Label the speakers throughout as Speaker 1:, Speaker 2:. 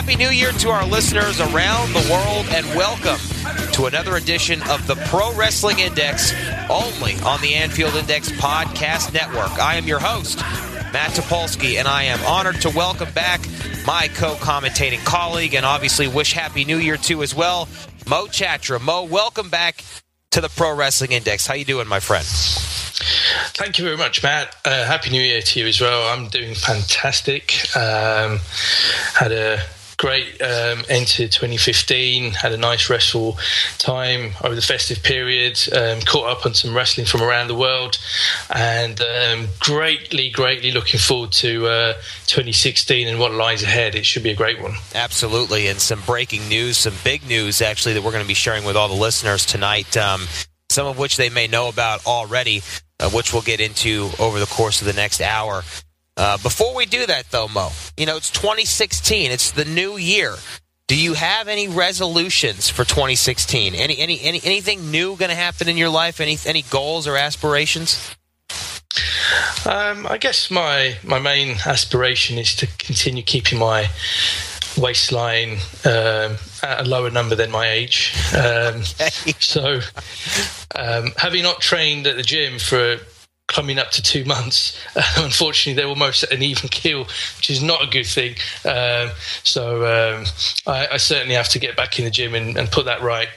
Speaker 1: Happy New Year to our listeners around the world, and welcome to another edition of the Pro Wrestling Index, only on the Anfield Index Podcast Network. I am your host, Matt Topolsky, and I am honored to welcome back my co commentating colleague, and obviously wish Happy New Year to as well, Mo Chatra. Mo, welcome back to the Pro Wrestling Index. How you doing, my friend?
Speaker 2: Thank you very much, Matt. Uh, Happy New Year to you as well. I'm doing fantastic. Um, had a great um, end to 2015. Had a nice restful time over the festive period. Um, caught up on some wrestling from around the world, and um, greatly, greatly looking forward to uh, 2016 and what lies ahead. It should be a great one.
Speaker 1: Absolutely, and some breaking news, some big news actually that we're going to be sharing with all the listeners tonight. Um, some of which they may know about already, uh, which we'll get into over the course of the next hour. Uh, before we do that, though, Mo, you know it's 2016. It's the new year. Do you have any resolutions for 2016? Any any, any anything new going to happen in your life? Any any goals or aspirations?
Speaker 2: Um, I guess my my main aspiration is to continue keeping my waistline um, at a lower number than my age. Um, so, um, having not trained at the gym for coming up to two months, uh, unfortunately, they're almost at an even keel, which is not a good thing. Um, so, um, I, I, certainly have to get back in the gym and, and put that right.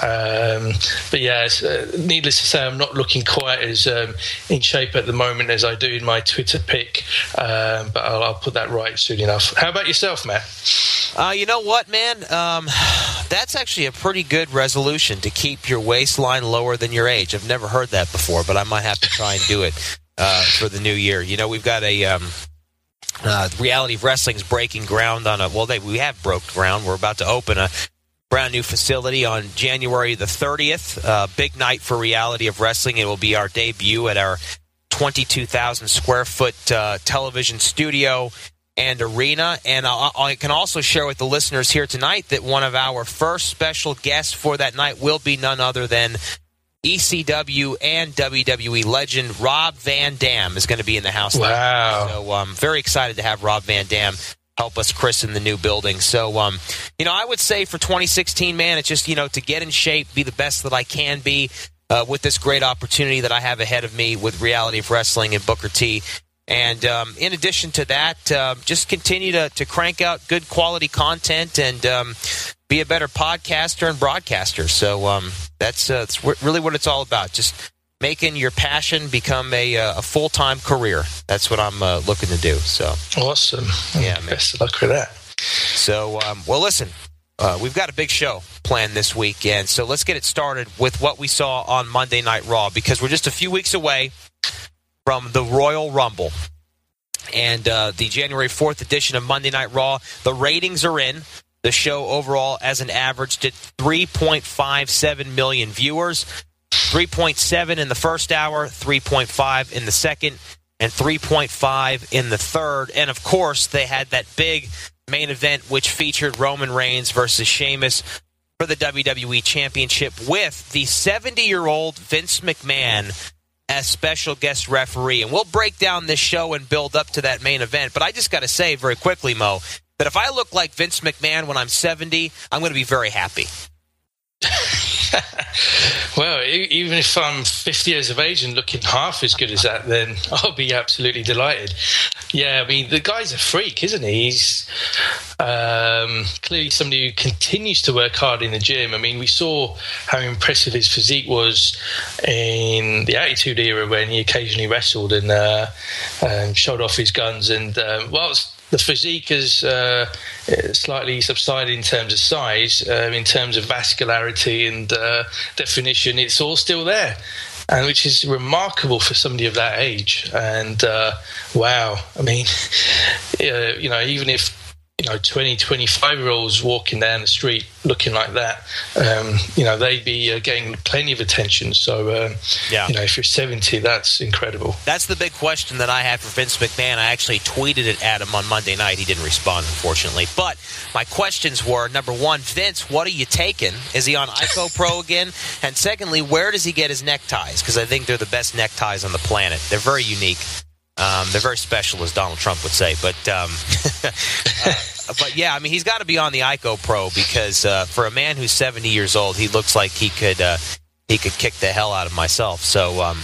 Speaker 2: Um, but yeah, uh, needless to say, I'm not looking quite as um, in shape at the moment as I do in my Twitter pic. Um, but I'll, I'll, put that right soon enough. How about yourself, Matt?
Speaker 1: Uh, you know what, man? Um, that's actually a pretty good resolution to keep your waistline lower than your age. I've never heard that before, but I might have to try and do it uh, for the new year. You know, we've got a. Um, uh, reality of wrestling's breaking ground on a well they we have broke ground we're about to open a brand new facility on January the 30th. Uh, big night for Reality of Wrestling. It will be our debut at our 22,000 square foot uh, television studio and arena. And I, I can also share with the listeners here tonight that one of our first special guests for that night will be none other than ECW and WWE legend Rob Van Dam is going to be in the house.
Speaker 2: Wow!
Speaker 1: So I'm um, very excited to have Rob Van Dam help us christen the new building. So, um, you know, I would say for 2016, man, it's just, you know, to get in shape, be the best that I can be uh, with this great opportunity that I have ahead of me with Reality of Wrestling and Booker T. And um, in addition to that, uh, just continue to, to crank out good quality content and um, be a better podcaster and broadcaster. So um, that's, uh, that's really what it's all about. Just making your passion become a, uh, a full time career. That's what I'm uh, looking to do. So
Speaker 2: awesome!
Speaker 1: Yeah, man.
Speaker 2: best of luck with that.
Speaker 1: So, um, well, listen, uh, we've got a big show planned this weekend. So let's get it started with what we saw on Monday Night Raw because we're just a few weeks away from the Royal Rumble. And uh, the January 4th edition of Monday Night Raw, the ratings are in. The show overall, as an average, did 3.57 million viewers. 3.7 in the first hour, 3.5 in the second, and 3.5 in the third. And of course, they had that big main event which featured Roman Reigns versus Sheamus for the WWE Championship with the 70 year old Vince McMahon as special guest referee. And we'll break down this show and build up to that main event. But I just got to say very quickly, Mo, that if I look like Vince McMahon when I'm 70, I'm going to be very happy.
Speaker 2: well, even if I'm 50 years of age and looking half as good as that, then I'll be absolutely delighted. Yeah, I mean, the guy's a freak, isn't he? He's um, clearly somebody who continues to work hard in the gym. I mean, we saw how impressive his physique was in the Attitude Era when he occasionally wrestled and uh, um, showed off his guns. And um, whilst the physique has uh, slightly subsided in terms of size, um, in terms of vascularity and uh, definition. It's all still there, and which is remarkable for somebody of that age. And uh, wow, I mean, you know, even if you know 20 25 year olds walking down the street looking like that um, you know they'd be uh, getting plenty of attention. So um, yeah. you know if you're 70 that's incredible.
Speaker 1: That's the big question that i had for vince mcmahon. I actually tweeted it at him on monday night. He didn't respond unfortunately. But my questions were number one vince what are you taking? Is he on ICOPRO again? And secondly where does he get his neckties? Because i think they're the best neckties on the planet. They're very unique um, they're very special, as Donald Trump would say. But um, uh, but yeah, I mean, he's got to be on the ICOPRO because uh, for a man who's 70 years old, he looks like he could uh, he could kick the hell out of myself. So. Um,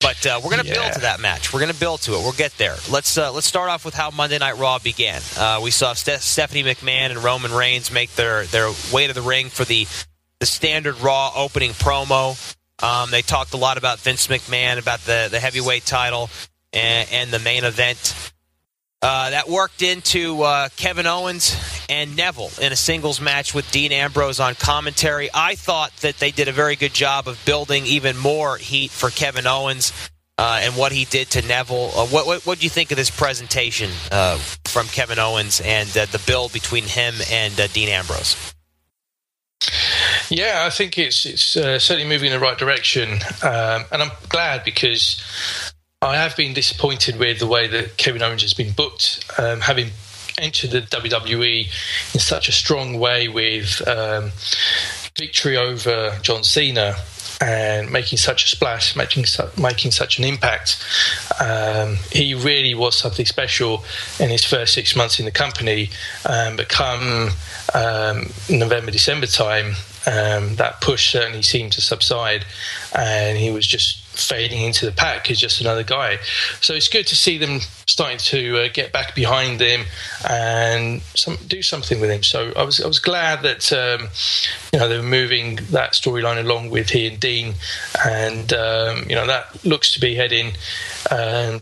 Speaker 1: but uh, we're going to yeah. build to that match. We're going to build to it. We'll get there. Let's uh, let's start off with how Monday Night Raw began. Uh, we saw Ste- Stephanie McMahon and Roman Reigns make their, their way to the ring for the the standard Raw opening promo. Um, they talked a lot about Vince McMahon, about the, the heavyweight title and, and the main event. Uh, that worked into uh, Kevin Owens and Neville in a singles match with Dean Ambrose on commentary. I thought that they did a very good job of building even more heat for Kevin Owens uh, and what he did to Neville. Uh, what what what do you think of this presentation uh, from Kevin Owens and uh, the build between him and Dean Ambrose?
Speaker 2: Yeah, I think it's it's certainly moving in the right direction, um, and I'm glad because I have been disappointed with the way that Kevin Owens has been booked, um, having entered the WWE in such a strong way with um, victory over John Cena and making such a splash, making su- making such an impact. Um, he really was something special in his first six months in the company. Um, but come um, November, December time, um, that push certainly seemed to subside, and he was just fading into the pack as just another guy. So it's good to see them starting to uh, get back behind him and some, do something with him. So I was I was glad that um, you know they were moving that storyline along with he and Dean, and um, you know that looks to be heading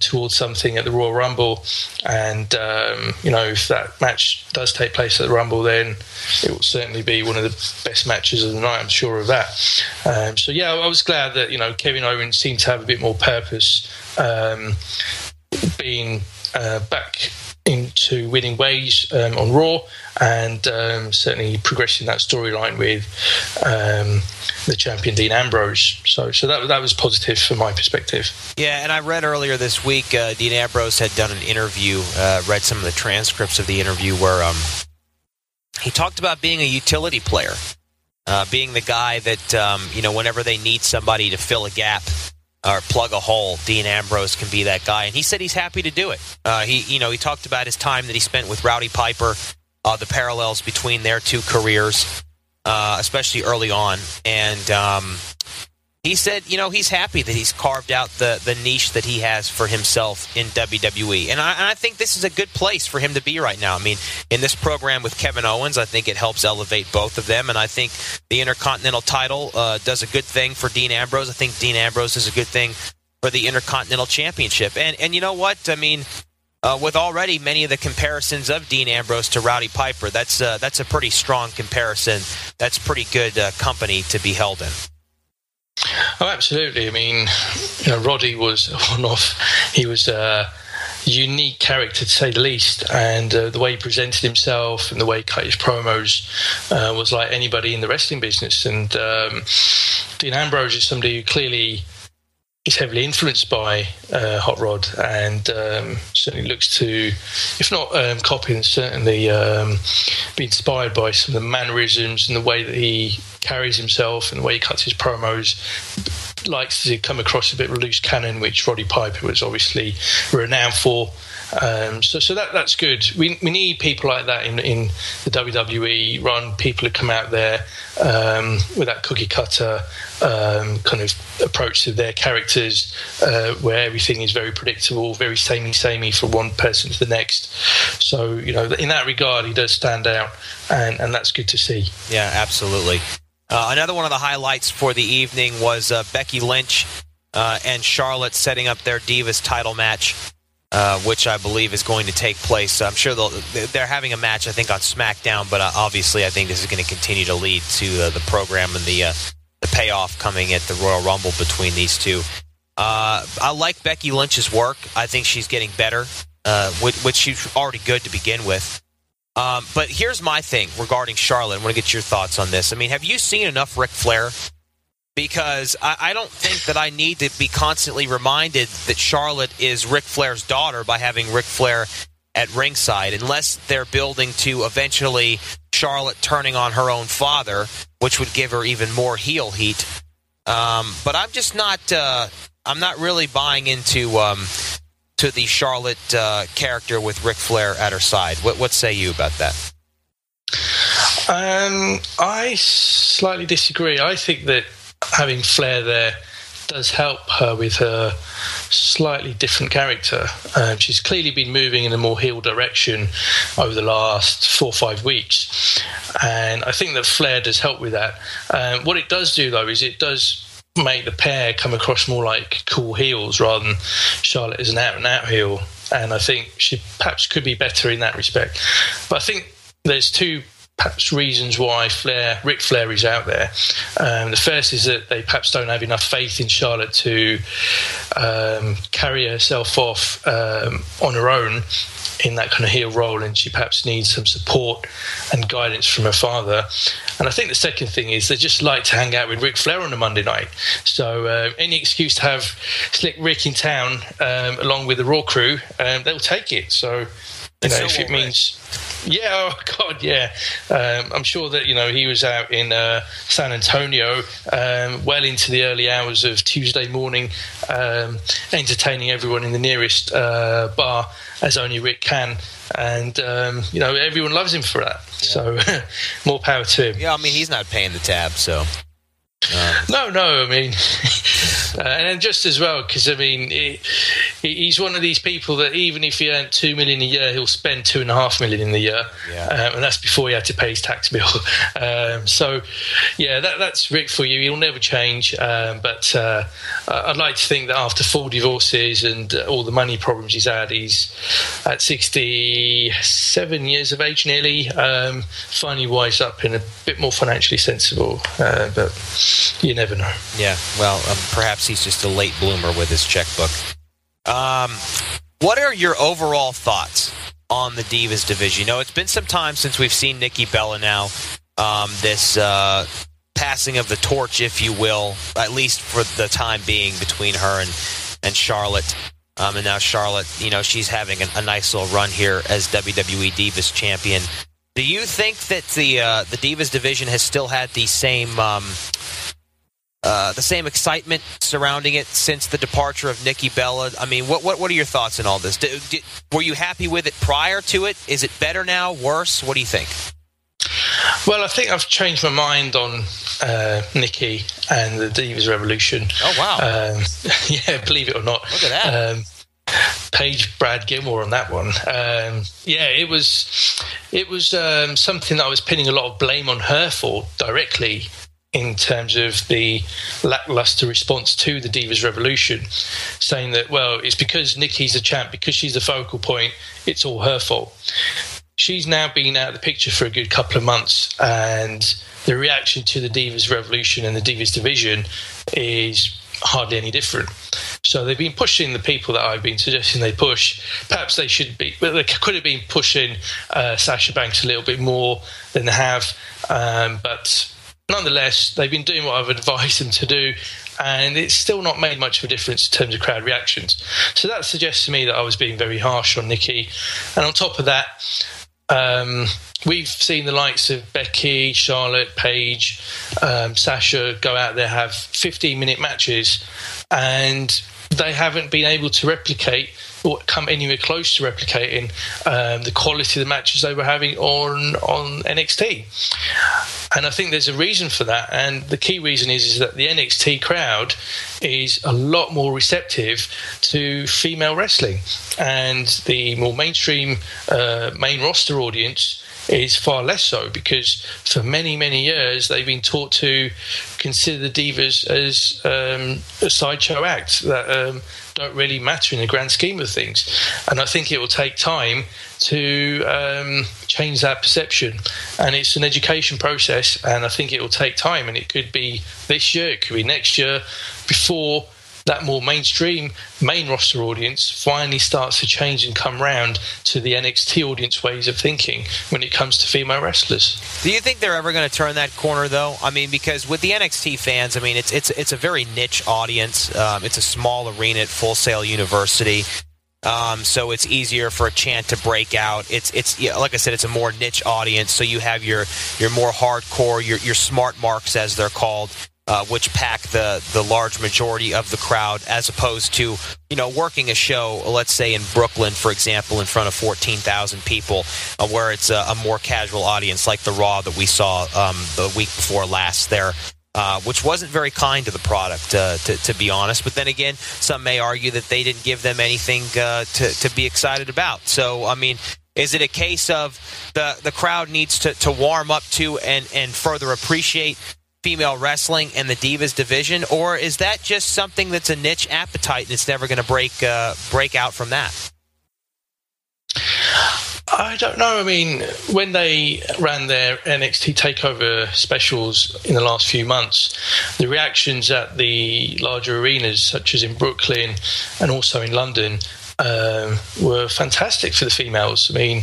Speaker 2: towards something at the Royal Rumble. And um, you know if that match does take place at the Rumble, then it will certainly be one of the best matches of the night. I'm sure of that. Um, so yeah, I was glad that you know Kevin Owens seemed to have a bit more purpose, um, being uh, back into winning ways um, on Raw, and um, certainly progressing that storyline with um, the champion Dean Ambrose. So, so that that was positive from my perspective.
Speaker 1: Yeah, and I read earlier this week uh, Dean Ambrose had done an interview, uh, read some of the transcripts of the interview where um, he talked about being a utility player, uh, being the guy that um, you know whenever they need somebody to fill a gap or plug a hole, Dean Ambrose can be that guy, and he said he's happy to do it. Uh, he, you know, he talked about his time that he spent with Roddy Piper, uh, the parallels between their two careers, uh, especially early on, and um, he said, you know, he's happy that he's carved out the, the niche that he has for himself in WWE. And I, and I think this is a good place for him to be right now. I mean, in this program with Kevin Owens, I think it helps elevate both of them. And I think the Intercontinental title uh, does a good thing for Dean Ambrose. I think Dean Ambrose is a good thing for the Intercontinental Championship. And, and you know what? I mean, uh, with already many of the comparisons of Dean Ambrose to Roddy Piper, that's, uh, that's a pretty strong comparison. That's pretty good uh, company to be held in.
Speaker 2: Oh, absolutely. I mean, you know, Roddy was one of he was a unique character to say the least, and uh, the way he presented himself and the way he cut his promos uh, was like anybody in the wrestling business. And um, Dean Ambrose is somebody who clearly is heavily influenced by uh, Hot Rod and um, certainly looks to, if not um, copy, certainly um, be inspired by some of the mannerisms and the way that he carries himself and the way he cuts his promos. likes to come across a bit of loose cannon, which Roddy Piper was obviously renowned for. Um, so, so that that's good. We we need people like that in in the WWE. Run people who come out there um, with that cookie cutter um, kind of approach to their characters, uh, where everything is very predictable, very samey samey from one person to the next. So you know, in that regard, he does stand out, and and that's good to see.
Speaker 1: Yeah, absolutely. Uh, another one of the highlights for the evening was uh, Becky Lynch uh, and Charlotte setting up their Divas title match. Uh, which I believe is going to take place. I'm sure they're having a match, I think, on SmackDown, but uh, obviously, I think this is going to continue to lead to the program and the the payoff coming at the Royal Rumble between these two. I like Becky Lynch's work. I think she's getting better, which, which she's already good to begin with. Um, but here's my thing regarding Charlotte. I want to get your thoughts on this. I mean, have you seen enough Ric Flair because I, I, don't think that I need to be constantly reminded that Charlotte is Ric Flair's daughter by having Ric Flair at ringside, unless they're building to eventually Charlotte turning on her own father, which would give her even more heel heat. Um, but I'm just not. Uh, I'm not really buying into um, to the Charlotte uh, character with Ric Flair at her side. What, what say you about that?
Speaker 2: Um, I slightly disagree. I think that having Flair there does help her with her slightly different character. Um, she's clearly been moving in a more heel direction over the last four or five weeks, and I think that Flair does help with that. Um, what it does do, though, is it does make the pair come across more like cool heels rather than Charlotte is an out and out heel. And I think she perhaps could be better in that respect. But I think there's two perhaps reasons why Flair, Ric Flair is out there. Um, the first is that they perhaps don't have enough faith in Charlotte to um, carry herself off um, on her own in that kind of heel role, and she perhaps needs some support and guidance from her father. And I think the second thing is they just like to hang out with Ric Flair on a Monday night. So uh, any excuse to have Slick Rick in town um, along with the Raw crew, um, they'll take it. So you know, if it means, yeah, oh God, yeah. Um, I'm sure that you know he was out in uh, San Antonio um, well into the early hours of Tuesday morning, um, entertaining everyone in the nearest uh, bar as only Rick can, and um, you know everyone loves him for that. Yeah. So more power to him.
Speaker 1: Yeah, I mean he's not paying the tab, so
Speaker 2: no, no. I mean, uh, and just as well because I mean, he, he's one of these people that even if he earned two million a year, he'll spend two and a half million in the year, yeah. um, and that's before he had to pay his tax bill. Um, so, yeah, that, that's Rick for you. He'll never change. Um, but uh, I'd like to think that after four divorces and all the money problems he's had, he's at sixty-seven years of age, nearly, um, finally wise up and a bit more financially sensible. Uh, but you never know.
Speaker 1: Yeah, well, um, perhaps he's just a late bloomer with his checkbook. Um, what are your overall thoughts on the Divas division? You know, it's been some time since we've seen Nikki Bella now. Um, this uh, passing of the torch, if you will, at least for the time being, between her and, and Charlotte. Um, and now Charlotte, you know, she's having a, a, nice little run here as WWE Divas champion. Do you think that the uh, the Divas division has still had the same um, uh, the same excitement surrounding it since the departure of Nikki Bella. I mean, what what, what are your thoughts on all this? Did, did, were you happy with it prior to it? Is it better now? Worse? What do you think?
Speaker 2: Well, I think I've changed my mind on uh, Nikki and the Divas Revolution.
Speaker 1: Oh wow! Um,
Speaker 2: yeah, believe it or not.
Speaker 1: Look at that. Um,
Speaker 2: Page Brad Gilmore on that one. Um, yeah, it was it was um, something that I was pinning a lot of blame on her for directly in terms of the lackluster response to the Divas Revolution, saying that, well, it's because Nikki's a champ, because she's the focal point, it's all her fault. She's now been out of the picture for a good couple of months, and the reaction to the Divas Revolution and the Divas division is hardly any different. So they've been pushing the people that I've been suggesting they push. Perhaps they should be, they could have been pushing uh, Sasha Banks a little bit more than they have. Um, but nonetheless, they've been doing what I've advised them to do, and it's still not made much of a difference in terms of crowd reactions. So that suggests to me that I was being very harsh on Nikki. And on top of that, Um, we've seen the likes of Becky, Charlotte, Paige, um, Sasha go out there have 15 minute matches, and they haven't been able to replicate or come anywhere close to replicating um, the quality of the matches they were having on on NXT. And I think there's a reason for that. And the key reason is, is that the NXT crowd is a lot more receptive to female wrestling. And the more mainstream uh, main roster audience is far less so because for many, many years they've been taught to consider the divas as um, a sideshow act that um, don't really matter in the grand scheme of things. And I think it will take time to um, change that perception. And it's an education process, and I think it will take time. And it could be this year, it could be next year, before that more mainstream main roster audience finally starts to change and come round to the NXT audience ways of thinking when it comes to female wrestlers.
Speaker 1: Do you think they're ever going to turn that corner, though? I mean, because with the NXT fans, I mean, it's it's it's a very niche audience. Um, it's a small arena at Full Sail University. Um, so it's easier for a chant to break out. It's it's yeah, like I said, it's a more niche audience. So you have your your more hardcore, your your smart marks as they're called, uh, which pack the the large majority of the crowd, as opposed to you know working a show, let's say in Brooklyn, for example, in front of fourteen thousand people, uh, where it's a, a, more casual audience, like the Raw that we saw um, the week before last there. Uh, which wasn't very kind to the product, uh, to, to, be honest. But then again, some may argue that they didn't give them anything uh, to, to be excited about. So, I mean, is it a case of the, the crowd needs to, to warm up to and, and further appreciate female wrestling and the divas division, or is that just something that's a niche appetite it's never going to break uh, break out from that?
Speaker 2: I don't know. I mean, when they ran their NXT Takeover specials in the last few months, the reactions at the larger arenas, such as in Brooklyn and also in London, um, were fantastic for the females. I mean,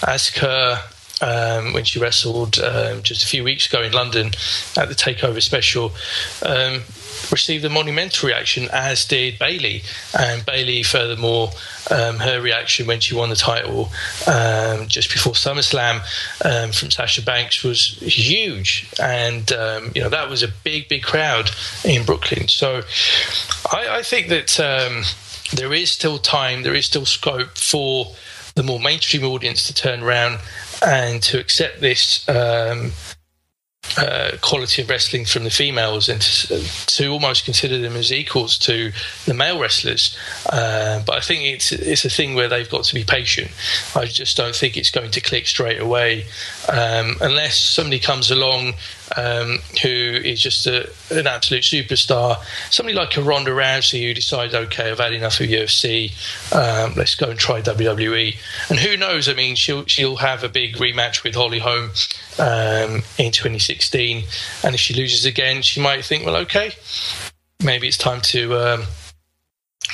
Speaker 2: Asuka um, when she wrestled um, just a few weeks ago in London at the Takeover special. Um, received a monumental reaction, as did Bayley. And Bayley, furthermore, um, her reaction when she won the title um, just before SummerSlam um, from Sasha Banks was huge, and you know that was a big, big crowd in Brooklyn. So I, I think that there is still time, there is still scope for the more mainstream audience to turn around and to accept this um, uh, quality of wrestling from the females and to, to, almost consider them as equals to the male wrestlers. Uh, but I think it's it's a thing where they've got to be patient. I just don't think it's going to click straight away um, unless somebody comes along um, who is just a, an absolute superstar. Somebody like a Ronda Rousey who decides, okay, I've had enough of UFC, um, let's go and try WWE. And who knows? I mean, she'll she'll have a big rematch with Holly Holm um, in 2016, and if she loses again, she might think, well, okay, maybe it's time to um,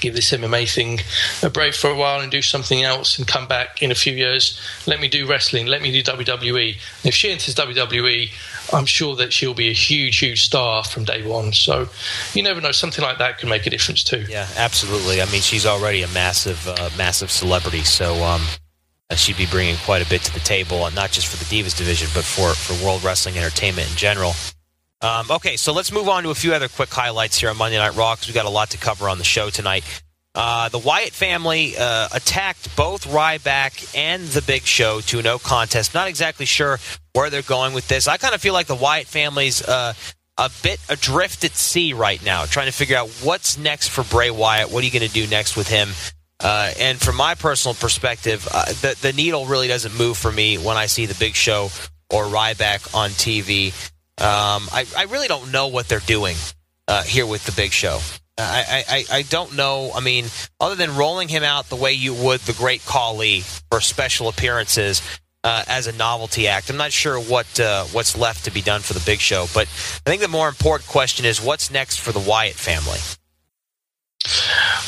Speaker 2: give this MMA thing a break for a while and do something else and come back in a few years. Let me do wrestling. Let me do WWE. And if she enters WWE, I'm sure that she'll be a huge, huge star from day one. So you never know. Something like that can make a difference too.
Speaker 1: Yeah, absolutely. I mean, she's already a massive, uh, massive celebrity. So um, uh, she'd be bringing quite a bit to the table, and not just for the Divas division, but for, for World Wrestling Entertainment in general. Um, okay, so let's move on to a few other quick highlights here on Monday Night Raw because we've got a lot to cover on the show tonight. Uh, the Wyatt family uh, attacked both Ryback and the Big Show to no contest. Not exactly sure where they're going with this. I kind of feel like the Wyatt family's uh, a bit adrift at sea right now, trying to figure out what's next for Bray Wyatt. What are you going to do next with him? Uh, and from my personal perspective, uh, the the needle really doesn't move for me when I see the Big Show or Ryback on TV. Um, I, I really don't know what they're doing uh, here with the Big Show. I, I, I don't know. I mean, other than rolling him out the way you would the Great Khali for special appearances uh, as a novelty act, I'm not sure what uh, what's left to be done for the Big Show. But I think the more important question is what's next for the Wyatt family.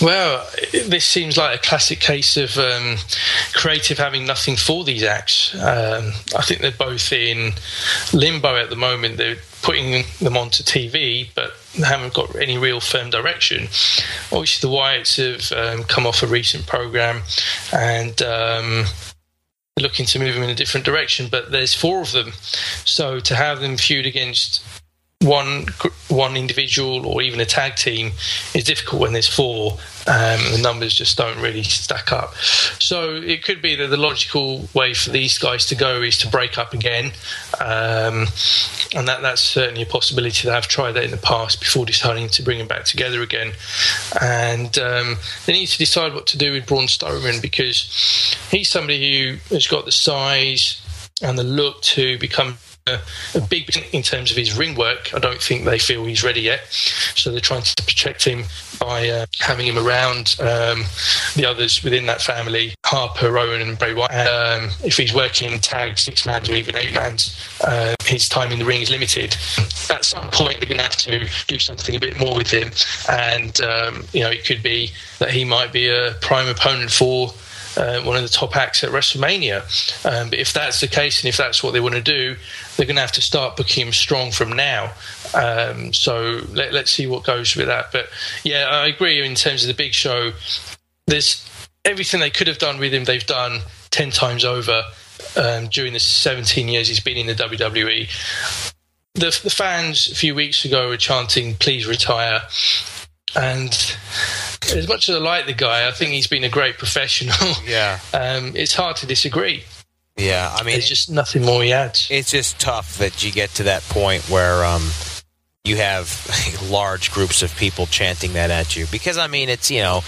Speaker 2: Well, this seems like a classic case of um, creative having nothing for these acts. Um, I think they're both in limbo at the moment. They're putting them onto TV, but they haven't got any real firm direction. Obviously, the Wyatts have um, come off a recent program and um, looking to move them in a different direction. But there's four of them, so to have them feud against one one individual or even a tag team is difficult when there's four. Um, the numbers just don't really stack up. So it could be that the logical way for these guys to go is to break up again, um, and that that's certainly a possibility. That I've tried that in the past before deciding to bring them back together again. And um, they need to decide what to do with Braun Strowman because he's somebody who has got the size and the look to become a, big in terms of his ring work. I don't think they feel he's ready yet, so they're trying to protect him by uh, having him around um, the others within that family, Harper, Rowan, and Bray Wyatt. Um, if he's working tag six man or even eight man, uh, his time in the ring is limited. At some point, they're going to have to do something a bit more with him, and um, you know it could be that he might be a prime opponent for uh, one of the top acts at WrestleMania. Um, but if that's the case and if that's what they want to do, they're going to have to start booking him strong from now. Um, so let, us see what goes with that. But yeah, I agree in terms of the big show. There's everything they could have done with him, they've done 10 times over um, during the 17 years he's been in the WWE. The, the fans a few weeks ago were chanting, please retire. And as much as I like the guy, I think he's been a great professional.
Speaker 1: Yeah.
Speaker 2: Um, it's hard to disagree.
Speaker 1: Yeah, I mean,
Speaker 2: it's just nothing more yet.
Speaker 1: It's just tough that you get to that point where um, you have large groups of people chanting that at you because I mean, it's you know,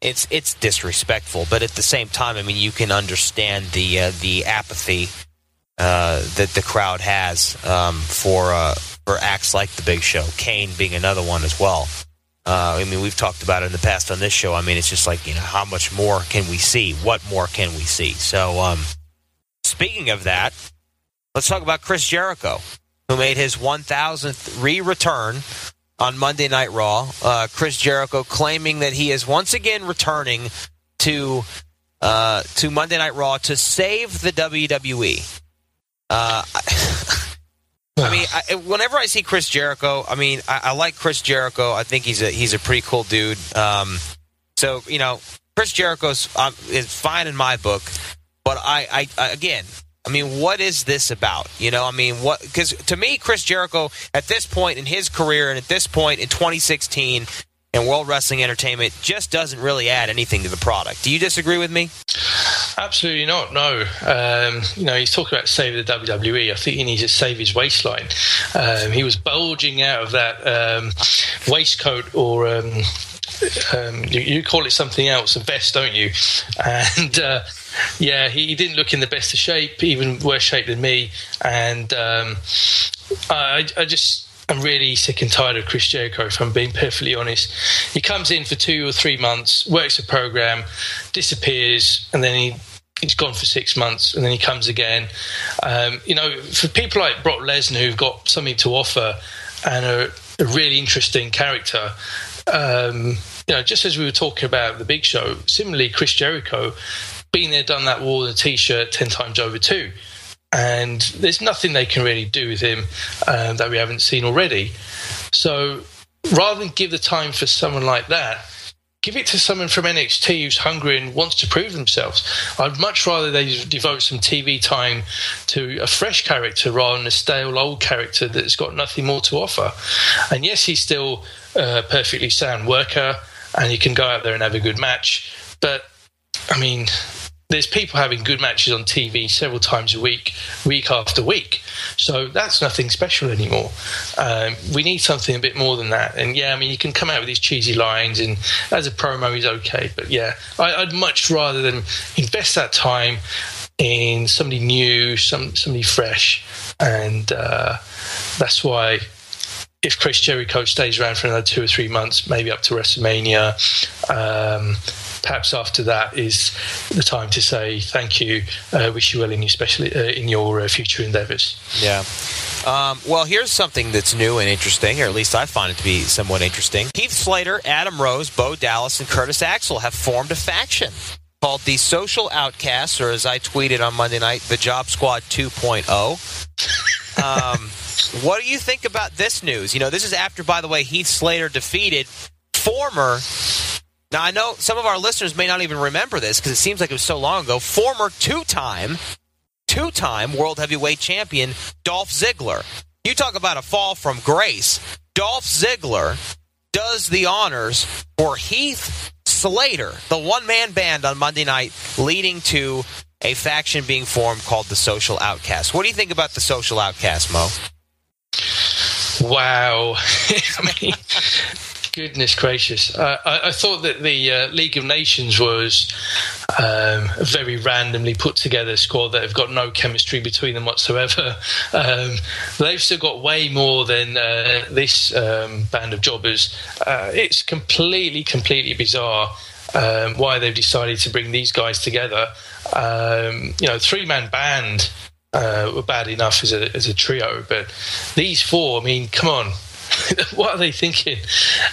Speaker 1: it's it's disrespectful, but at the same time, I mean, you can understand the uh, the apathy uh, that the crowd has um, for uh, for acts like the Big Show, Kane being another one as well. Uh, I mean, we've talked about it in the past on this show. I mean, it's just like, you know, how much more can we see? What more can we see? So, um, speaking of that, let's talk about Chris Jericho, who made his 1,000th re return on Monday Night Raw. Uh, Chris Jericho claiming that he is once again returning to uh, to Monday Night Raw to save the WWE. Uh, I mean, I, whenever I see Chris Jericho, I mean, I, I, like Chris Jericho. I think he's a he's a pretty cool dude. Um, so you know, Chris Jericho's um, is fine in my book, but I, I, again, I mean, what is this about? You know, I mean, what? Because to me, Chris Jericho at this point in his career and at this point in 2016 and World Wrestling Entertainment just doesn't really add anything to the product. Do you disagree with me?
Speaker 2: Absolutely not. No. Um, you know, he's talking about saving the WWE. I think he needs to save his waistline. Um, he was bulging out of that um, waistcoat or. Um, um, you, you, call it something else, a vest, don't you? And uh, yeah, he didn't look in the best of shape, even worse shape than me. And um, I, I just I'm really sick and tired of Chris Jericho, if I'm being perfectly honest. He comes in for two or three months, works a program, disappears, and then he he's gone for six months and then he comes again. Um, you know, for people like Brock Lesnar who've got something to offer and are a really interesting character, um, you know, just as we were talking about the Big Show, similarly, Chris Jericho, been there, done that, wore the T-shirt ten times over too and there's nothing they can really do with him um, that we haven't seen already. So rather than give the time for someone like that, give it to someone from NXT who's hungry and wants to prove themselves. I'd much rather they devote some TV time to a fresh character rather than a stale old character that's got nothing more to offer. And yes, he's still a perfectly sound worker and he can go out there and have a good match. But I mean, there's people having good matches on TV several times a week, week after week. So that's nothing special anymore. Um, we need something a bit more than that. And yeah, I mean, you can come out with these cheesy lines, and as a promo, he's okay. But yeah, I, would much rather than invest that time in somebody new, some somebody fresh, and uh, that's why if Chris Jericho stays around for another two or three months, maybe up to WrestleMania, um, perhaps after that is the time to say thank you. Uh, wish you well in your special uh, in your uh, future endeavors.
Speaker 1: Yeah. Um, well, here's something that's new and interesting, or at least I find it to be somewhat interesting. Heath Slater, Adam Rose, Bo Dallas, and Curtis Axel have formed a faction called the Social Outcasts, or as I tweeted on Monday night, the Job Squad 2.0. um, what do you think about this news? You know, this is after, by the way, Heath Slater defeated former Now, I know some of our listeners may not even remember this because it seems like it was so long ago. Former two time, two time World Heavyweight Champion Dolph Ziggler. You talk about a fall from grace. Dolph Ziggler does the honors for Heath Slater, the one man band on Monday night, leading to a faction being formed called the Social Outcast. What do you think about the Social Outcast, Mo?
Speaker 2: Wow. I mean, goodness gracious. Uh, I, I, thought that the uh, League of Nations was um, a very randomly put together squad that have got no chemistry between them whatsoever. Um, they've still got way more than uh, this um, band of jobbers. Uh, it's completely, completely bizarre. Um, why they've decided to bring these guys together. Um, you know, three man band uh, were bad enough as a, as a trio, but these four, I mean, come on. what are they thinking?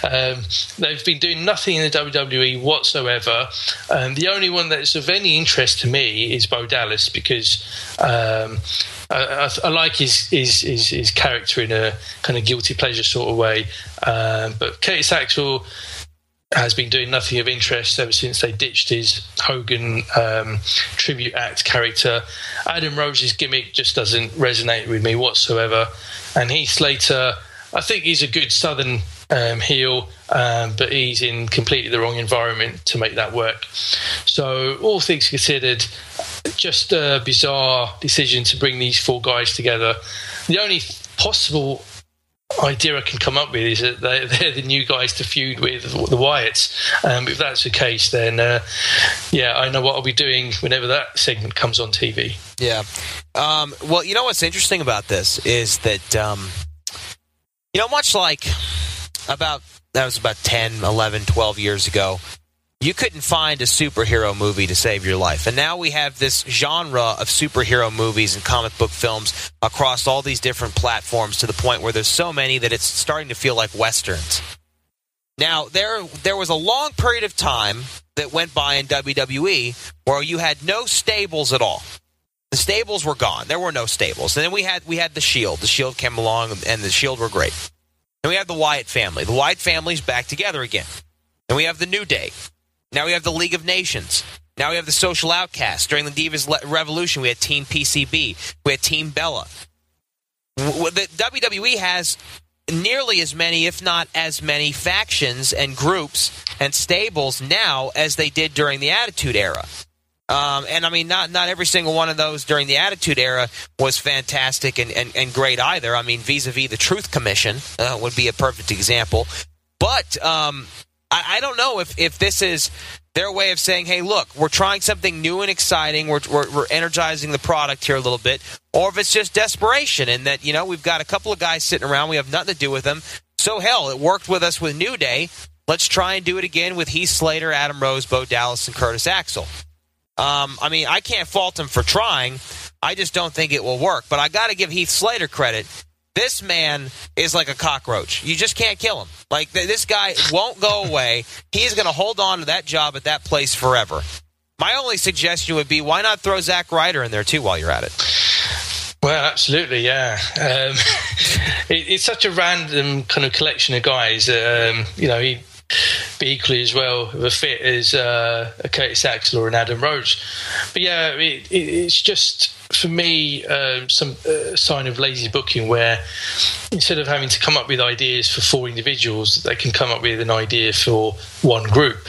Speaker 2: Um, they've been doing nothing in the WWE whatsoever. Um, the only one that's of any interest to me is Bo Dallas because um, I, I, I, like his, his, his, his, character in a kind of guilty pleasure sort of way. Um, but Curtis Axel has been doing nothing of interest ever since they ditched his Hogan um, tribute act character. Adam Rose's gimmick just doesn't resonate with me whatsoever. And Heath Slater, I think he's a good Southern um, heel, um, but he's in completely the wrong environment to make that work. So, all things considered, just a bizarre decision to bring these four guys together. The only possible idea I can come up with is that they're, they're the new guys to feud with the Wyatts. Um, if that's the case, then uh, yeah, I know what I'll be doing whenever that segment comes on TV.
Speaker 1: Yeah. Um, well, you know what's interesting about this is that um, you know much like about that was about 10, 11, 12 years ago you couldn't find a superhero movie to save your life. And now we have this genre of superhero movies and comic book films across all these different platforms to the point where there's so many that it's starting to feel like westerns. Now, there there was a long period of time that went by in WWE where you had no stables at all. The stables were gone. There were no stables. And then we had we had the Shield. The Shield came along and the Shield were great. And we have the Wyatt family. The Wyatt family's back together again. And we have the New Day. Now we have the League of Nations. Now we have the Social Outcasts. During the Divas Revolution, we had Team PCB. We had Team Bella. The WWE has nearly as many, if not as many, factions and groups and stables now as they did during the Attitude Era. Um, and I mean, not not every single one of those during the Attitude Era was fantastic and, and, and great either. I mean, vis a vis the Truth Commission uh, would be a perfect example. But um, I, I don't know if, if this is their way of saying, hey, look, we're trying something new and exciting. We're, we're, we're, energizing the product here a little bit. Or if it's just desperation and that, you know, we've got a couple of guys sitting around. We have nothing to do with them. So, hell, it worked with us with New Day. Let's try and do it again with Heath Slater, Adam Rose, Bo Dallas, and Curtis Axel. Um, I mean, I can't fault him for trying. I just don't think it will work. But I got to give Heath Slater credit. This man is like a cockroach. You just can't kill him. Like this guy won't go away. He's going to hold on to that job at that place forever. My only suggestion would be why not throw Zack Ryder in there too while you're at it.
Speaker 2: Well, absolutely, yeah. Um, it, it's such a random kind of collection of guys. Um, you know, he be equally as well a fit as uh, a Curtis Axel or an Adam Rose. But yeah, it, it, it's just for me um, some uh, sign of lazy booking where instead of having to come up with ideas for four individuals, they can come up with an idea for one group.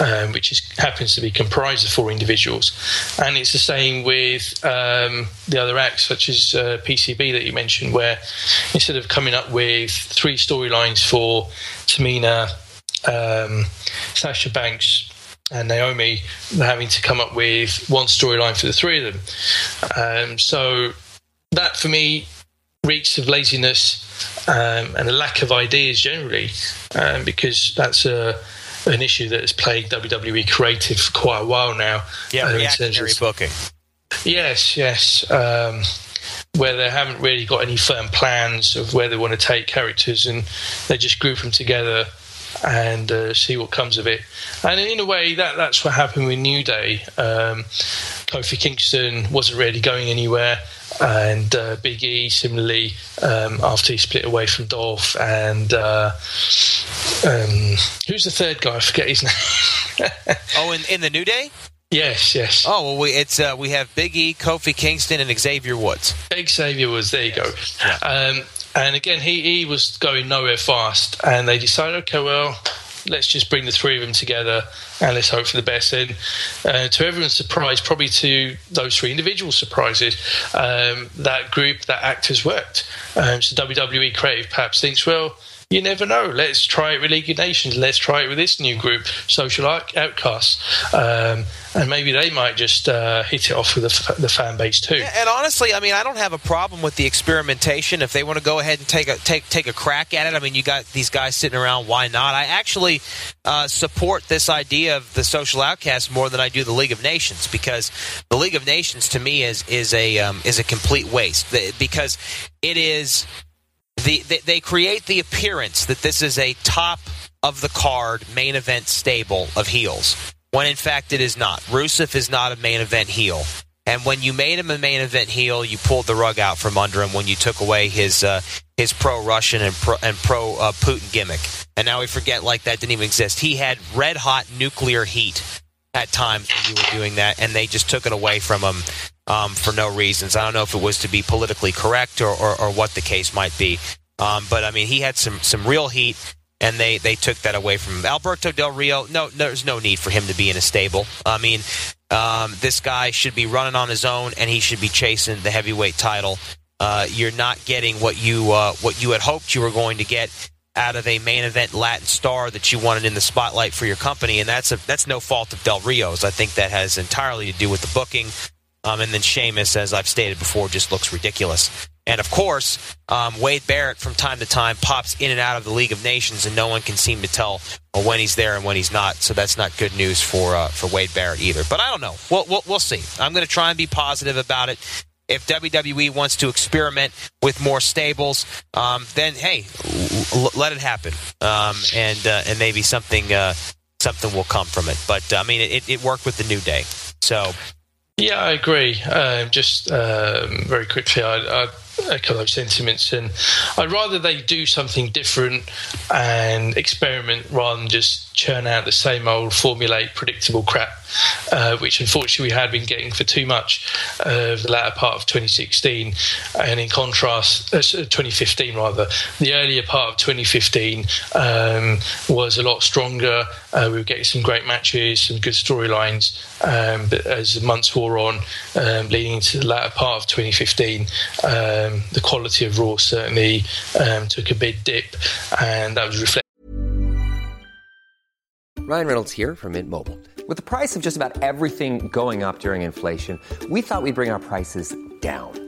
Speaker 2: Um, which is, happens to be comprised of four individuals. And it's the same with um, the other acts, such as uh, PCB that you mentioned, where instead of coming up with three storylines for Tamina, um, Sasha Banks, and Naomi having to come up with one storyline for the three of them. Um, so that for me reeks of laziness um, and a lack of ideas generally, um, because that's a, an issue that has plagued WWE creative for quite a while now.
Speaker 1: Yeah, uh, reactionary of, booking.
Speaker 2: Yes, yes. Um, where they haven't really got any firm plans of where they want to take characters, and they just group them together and uh, see what comes of it. And in a way, that that's what happened with New Day. Um, Kofi Kingston wasn't really going anywhere, and uh, Big E similarly um, after he split away from Dolph, and uh, um, who's the third guy? I forget his name.
Speaker 1: oh, in, in the New Day?
Speaker 2: Yes, yes.
Speaker 1: Oh well, we it's uh, we have Big E, Kofi Kingston, and Xavier Woods.
Speaker 2: Big Xavier Woods. There you go. Yeah. Um, and again, he he was going nowhere fast, and they decided, okay, well, let's just bring the three of them together and let's hope for the best. And uh, to everyone's surprise, probably to those three individual surprises, um, that group, that actors worked. Um, so WWE Creative perhaps thinks, well, you never know. Let's try it with League of Nations. Let's try it with this new group, Social Outcasts, um, and maybe they might just uh, hit it off with the, the, fan base too.
Speaker 1: And honestly, I mean, I don't have a problem with the experimentation. If they want to go ahead and take a take take a crack at it, I mean, you got these guys sitting around. Why not? I actually uh, support this idea of the Social Outcasts more than I do the League of Nations because the League of Nations to me is is a um, is a complete waste because it is the, they, they create the appearance that this is a top of the card main event stable of heels, when in fact it is not. Rusev is not a main event heel. And when you made him a main event heel, you pulled the rug out from under him when you took away his uh, his pro Russian and pro and pro uh, Putin gimmick. And now we forget like that didn't even exist. He had red hot nuclear heat at times when you were doing that, and they just took it away from him um, for no reasons. I don't know if it was to be politically correct or, or, or what the case might be. Um, but I mean, he had some some real heat, and they they took that away from him. Alberto Del Rio, no, there's no need for him to be in a stable. I mean, um, this guy should be running on his own, and he should be chasing the heavyweight title. Uh, you're not getting what you uh, what you had hoped you were going to get out of a main event Latin star that you wanted in the spotlight for your company, and that's a that's no fault of Del Rio's. I think that has entirely to do with the booking. Um, and then Sheamus, as I've stated before, just looks ridiculous. And of course, um, Wade Barrett from time to time pops in and out of the League of Nations, and no one can seem to tell when he's there and when he's not. So that's not good news for uh, for Wade Barrett either. But I don't know. We'll, we'll, we'll see. I'm going to try and be positive about it. If WWE wants to experiment with more stables, um, then hey, l- let it happen, um, and uh, and maybe something uh, something will come from it. But I mean, it, it worked with the New Day, so.
Speaker 2: Yeah, I agree. Um, just um, very quickly, I, I echo those sentiments. And I'd rather they do something different and experiment rather than just churn out the same old formulaic, predictable crap, uh, which unfortunately we had been getting for too much of the latter part of 2016. And in contrast, uh, 2015 rather, the earlier part of 2015 um, was a lot stronger. Uh, we were getting some great matches, some good storylines. Um, but as the months wore on, um, leading into the latter part of 2015, um, the quality of Raw certainly um, took a big dip, and that was reflected.
Speaker 3: Ryan Reynolds here from Mint Mobile. With the price of just about everything going up during inflation, we thought we'd bring our prices down.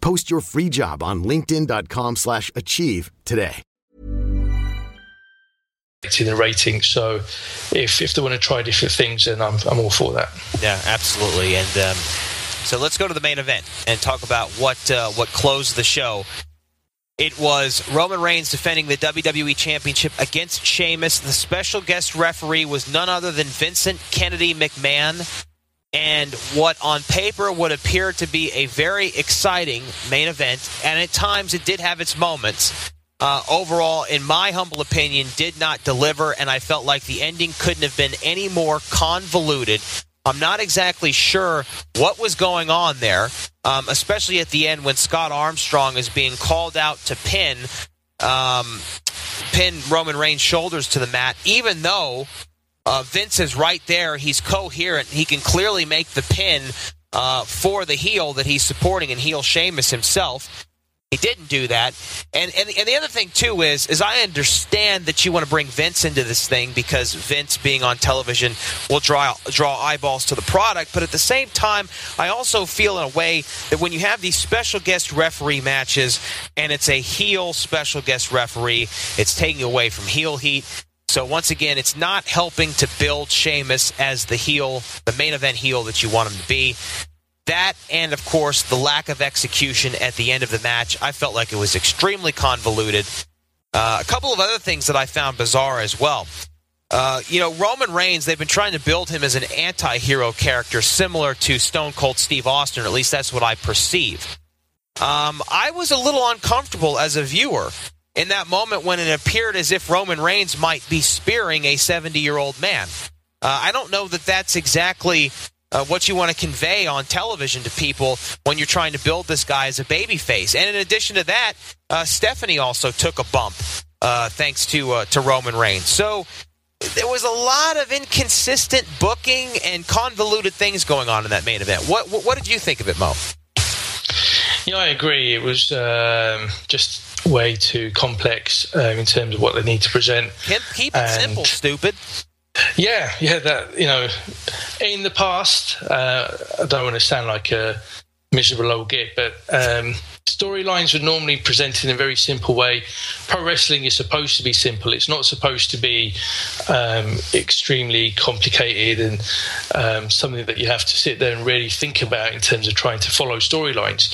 Speaker 4: Post your free job on linkedin.com slash achieve today.
Speaker 2: In the rating, so if if they want to try different things, then I'm I'm all for that.
Speaker 1: Yeah, absolutely. And um, so let's go to the main event and talk about what uh, what closed the show. It was Roman Reigns defending the WWE Championship against Sheamus. The special guest referee was none other than Vincent Kennedy McMahon. And what on paper would appear to be a very exciting main event, and at times it did have its moments. Uh, overall, in my humble opinion, did not deliver, and I felt like the ending couldn't have been any more convoluted. I'm not exactly sure what was going on there, um, especially at the end when Scott Armstrong is being called out to pin um, pin Roman Reigns' shoulders to the mat, even though uh, Vince is right there. He's coherent. He can clearly make the pin uh, for the heel that he's supporting and heel Sheamus himself. He didn't do that. And, and and the other thing too is is I understand that you want to bring Vince into this thing because Vince being on television will draw draw eyeballs to the product, but at the same time I also feel in a way that when you have these special guest referee matches and it's a heel special guest referee, it's taking away from heel heat. So once again, it's not helping to build Sheamus as the heel, the main event heel that you want him to be. That and of course the lack of execution at the end of the match, I felt like it was extremely convoluted. Uh, a couple of other things that I found bizarre as well. Uh, you know, Roman Reigns, they've been trying to build him as an anti hero character similar to Stone Cold Steve Austin, at least that's what I perceive. Um, I was a little uncomfortable as a viewer in that moment when it appeared as if Roman Reigns might be spearing a 70 year old man. Uh, I don't know that that's exactly uh, what you want to convey on television to people when you're trying to build this guy as a babyface. And in addition to that, uh, Stephanie also took a bump uh, thanks to uh, to Roman Reigns. So there was a lot of inconsistent booking and convoluted things going on in that main event. What what, what did you think of it, Mo?
Speaker 2: Yeah, I agree. It was um, just way too complex um, in terms of what they need to present.
Speaker 1: Keep, keep it
Speaker 2: And-
Speaker 1: simple, stupid.
Speaker 2: Yeah, yeah. That you know, in the past, uh, I don't want to sound like a miserable old git, but um, storylines were normally presented in a very simple way. Pro wrestling is supposed to be simple. It's not supposed to be um, extremely complicated and um, something that you have to sit there and really think about in terms of trying to follow storylines.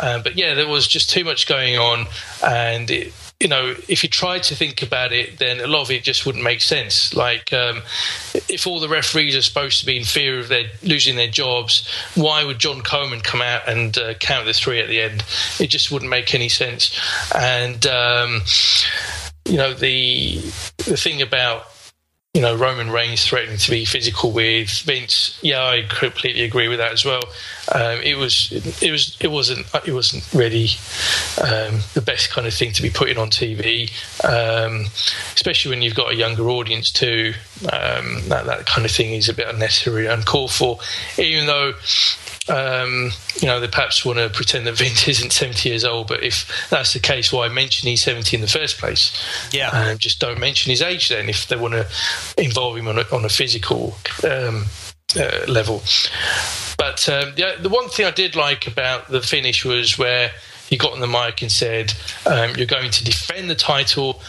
Speaker 2: Um, but yeah, there was just too much going on, and it, you know, if you tried to think about it, then a lot of it just wouldn't make sense. Like, um, if all the referees are supposed to be in fear of their losing their jobs, why would John Coleman come out and uh, count the three at the end? It just wouldn't make any sense. And um, you know, the the thing about you know Roman Reigns threatening to be physical with Vince. Yeah, I completely agree with that as well. Um, it was it was it wasn't it wasn't really um, the best kind of thing to be putting on TV, um, especially when you've got a younger audience too. Um, that that kind of thing is a bit unnecessary, and uncalled for. Even though um, you know, they perhaps want to pretend that Vince isn't 70 years old, but if that's the case, why mention he's 70 in the first place?
Speaker 1: Yeah.
Speaker 2: And just don't mention his age then if they want to involve him on a, on a physical um, uh, level. But um, the, one thing I did like about the finish was where he got on the mic and said, um, You're going to defend the title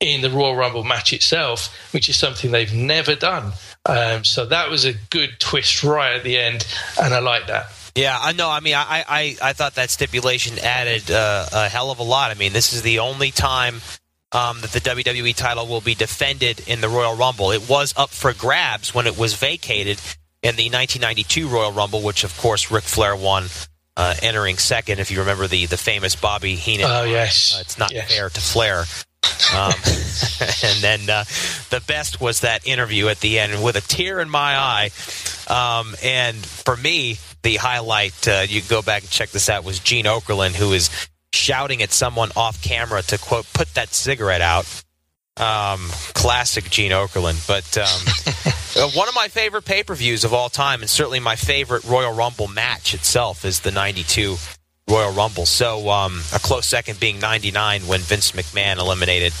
Speaker 2: in the Royal Rumble match itself, which is something they've never done. Um, so that was a good twist right at the end, and I like that.
Speaker 1: Yeah, I know. I mean, I, I, I thought that stipulation added uh, a hell of a lot. I mean, this is the only time um, that the WWE title will be defended in the Royal Rumble. It was up for grabs when it was vacated in the 1992 Royal Rumble, which, of course, Ric Flair won, uh, entering second. If you remember the, the famous Bobby Heenan.
Speaker 2: Oh, yes.
Speaker 1: Uh, it's not
Speaker 2: Yes.
Speaker 1: fair to Flair. Um, and then uh, the best was that interview at the end with a tear in my eye. Um, and for me, the highlight, uh, you can go back and check this out, was Gene Okerlund, who is shouting at someone off camera to, quote, put that cigarette out. Um, classic Gene Okerlund. But um, uh, one of my favorite pay per views of all time, and certainly my favorite Royal Rumble match itself, is the 92 Royal Rumble. So um, a close second being 99 when Vince McMahon eliminated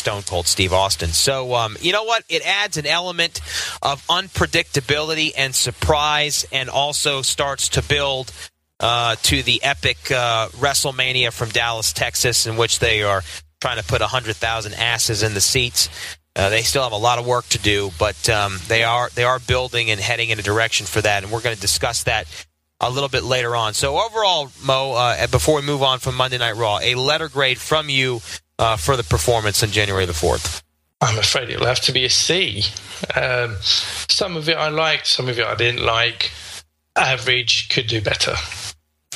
Speaker 1: Stone Cold Steve Austin. So um, you know what? It adds an element of unpredictability and surprise, and also starts to build uh, to the epic uh, WrestleMania from Dallas, Texas, in which they are trying to put 100,000 asses in the seats. Uh, they still have a lot of work to do, but um, they are they are building and heading in a direction for that, and we're going to discuss that a little bit later on. So overall, Mo, uh, before we move on from Monday Night Raw, a letter grade from you uh, for the performance on January the fourth.
Speaker 2: I'm afraid it'll have to be a C. Um, some of it I liked, some of it I didn't like. Average, could do better.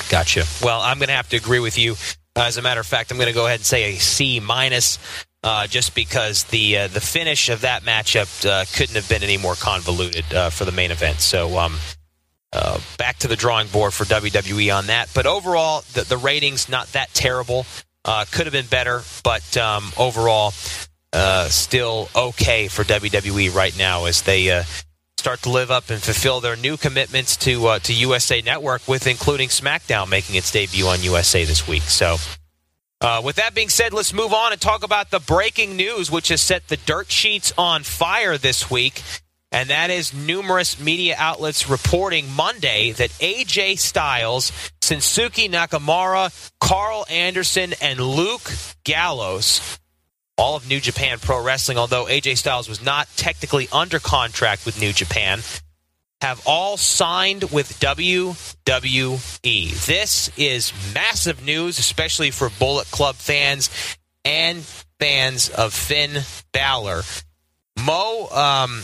Speaker 1: Gotcha. Well, I'm going to have to agree with you. As a matter of fact, I'm going to go ahead and say a C minus, uh, just because the uh, the finish of that matchup uh, couldn't have been any more convoluted uh, for the main event. So, um, uh, back to the drawing board for WWE on that. But overall, the, the ratings not that terrible. Uh, could have been better, but um, overall, still okay for WWE right now as they start to live up and fulfill their new commitments to uh, to USA Network, with including SmackDown making its debut on USA this week. So, uh, with that being said, let's move on and talk about the breaking news, which has set the dirt sheets on fire this week. And that is numerous media outlets reporting Monday that AJ Styles, Shinsuke Nakamura, Karl Anderson, and Luke Gallows all of New Japan Pro Wrestling, although AJ Styles was not technically under contract with New Japan, have all signed with WWE. This is massive news, especially for Bullet Club fans and fans of Finn Balor. Mo, um,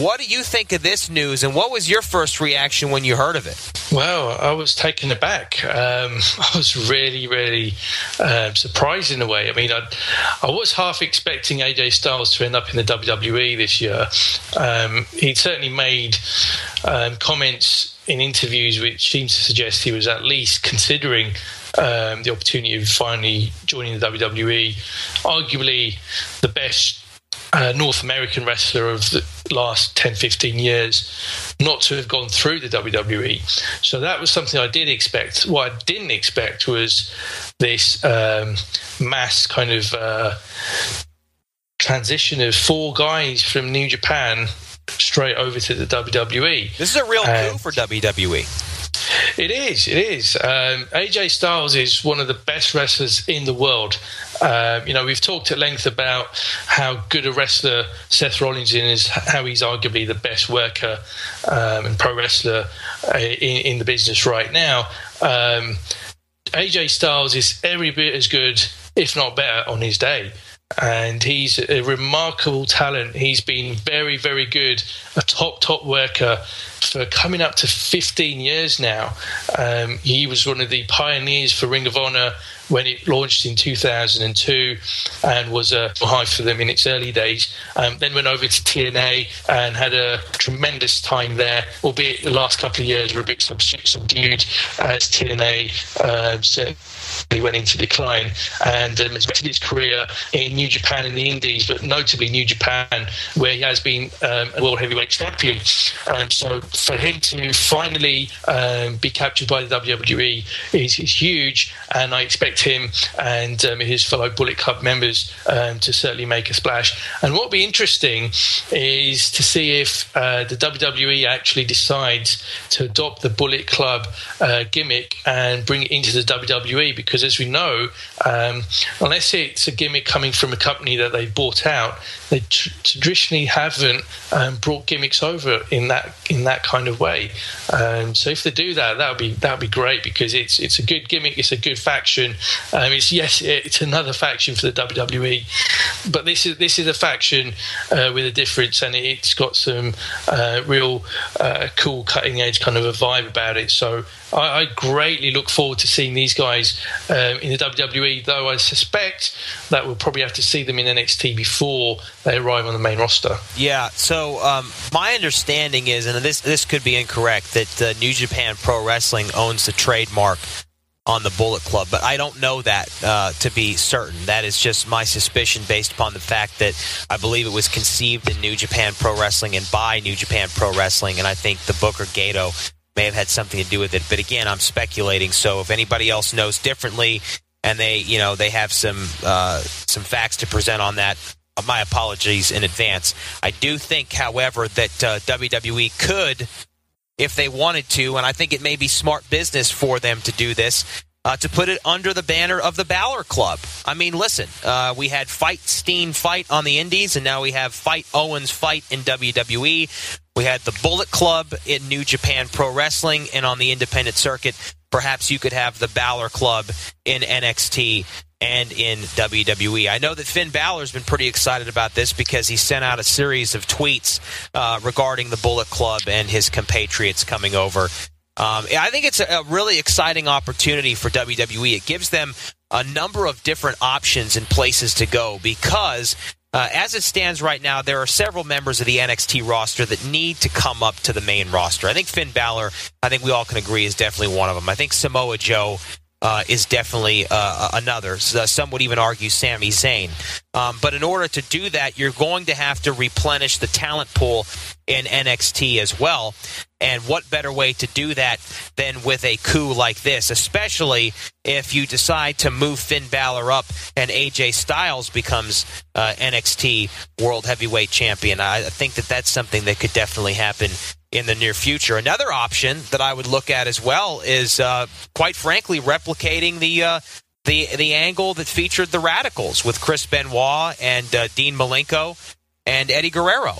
Speaker 1: what do you think of this news, and what was your first reaction when you heard of it?
Speaker 2: Well, I was taken aback. Um, I was really, really uh, surprised in a way. I mean, I, I, was half expecting AJ Styles to end up in the WWE this year. Um, he certainly made um, comments in interviews which seemed to suggest he was at least considering um, the opportunity of finally joining the WWE. Arguably the best uh, North American wrestler of the last 10, 15 years not to have gone through the WWE. So that was something I did expect. What I didn't expect was this um, mass kind of uh, transition of four guys from New Japan straight over to the WWE.
Speaker 1: This is a real coup for WWE.
Speaker 2: It is. It is. Um, AJ Styles is one of the best wrestlers in the world. Uh, you know, we've talked at length about how good a wrestler Seth Rollins is, how he's arguably the best worker um, and pro wrestler uh, in, in, the business right now. Um, AJ Styles is every bit as good, if not better, on his day and he's a remarkable talent. He's been very, very good, a top, top worker for coming up to 15 years now. Um, he was one of the pioneers for Ring of Honor when it launched in 2002 and was a high for them in its early days. Um, then went over to TNA and had a tremendous time there, albeit the last couple of years were a bit subdued as TNA uh, he went into decline and um, has his career in New Japan in the Indies, but notably New Japan, where he has been um, a world heavyweight champion. Um, so for him to finally um, be captured by the WWE is, is, huge, and I expect him and um, his fellow Bullet Club members um, to certainly make a splash. And what will be interesting is to see if uh, the WWE actually decides to adopt the Bullet Club uh, gimmick and bring it into the WWE because, as we know, um, unless it's a gimmick coming from a company that they bought out, they tr- traditionally haven't um, brought gimmicks over in that in that kind of way. Um, so if they do that, that would be that would be great because it's it's a good gimmick, it's a good faction. Um, it's yes, it's another faction for the WWE, but this is this is a faction uh, with a difference, and it's got some uh, real uh, cool, cutting edge kind of a vibe about it. So I, I greatly look forward to seeing these guys um, in the WWE, though I suspect that we'll probably have to see them in NXT before they arrive on the main roster.
Speaker 1: Yeah. So um, my understanding is, and this this could be incorrect, that uh, New Japan Pro Wrestling owns the trademark on the Bullet Club, but I don't know that uh, to be certain. That is just my suspicion based upon the fact that I believe it was conceived in New Japan Pro Wrestling and by New Japan Pro Wrestling, and I think the Booker Gedo may have had something to do with it. But again, I'm speculating. So if anybody else knows differently, and they, you know, they have some uh, some facts to present on that, my apologies in advance. I do think, however, that uh, WWE could, if they wanted to, and I think it may be smart business for them to do this. Uh, to put it under the banner of the Balor Club. I mean, listen, uh, we had Fight Steen fight on the Indies, and now we have Fight Owens fight in WWE. We had the Bullet Club in New Japan Pro Wrestling and on the independent circuit. Perhaps you could have the Balor Club in NXT and in WWE. I know that Finn Balor's been pretty excited about this because he sent out a series of tweets uh, regarding the Bullet Club and his compatriots coming over. Um, I think it's a really exciting opportunity for WWE. It gives them a number of different options and places to go because uh, as it stands right now, there are several members of the NXT roster that need to come up to the main roster. I think Finn Balor, I think we all can agree, is definitely one of them. I think Samoa Joe uh, is definitely uh, another. So some would even argue Sami Zayn. Um, but in order to do that, you're going to have to replenish the talent pool in NXT as well. And what better way to do that than with a coup like this, especially if you decide to move Finn Balor up and AJ Styles becomes uh, NXT World Heavyweight Champion? I think that that's something that could definitely happen in the near future. Another option that I would look at as well is, uh, quite frankly, replicating the. Uh, the the angle that featured the Radicalz with Chris Benoit and uh, Dean Malenko and Eddie Guerrero.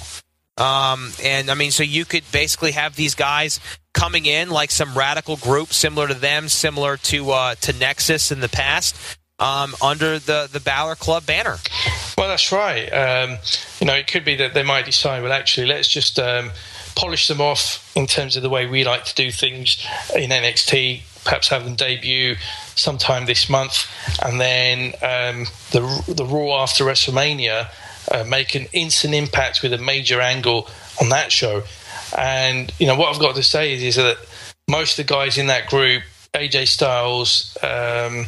Speaker 1: Um, and I mean, so you could basically have these guys coming in like some radical group similar to them, similar to uh, to Nexus in the past, um, under the the Balor Club banner.
Speaker 2: Well, that's right. Um, you know, it could be that they might decide, well, actually, let's just um, polish them off in terms of the way we like to do things in NXT. Perhaps have them debut sometime this month, and then um, the the Raw after WrestleMania uh, make an instant impact with a major angle on that show. And you know what I've got to say is, is that most of the guys in that group, AJ Styles um,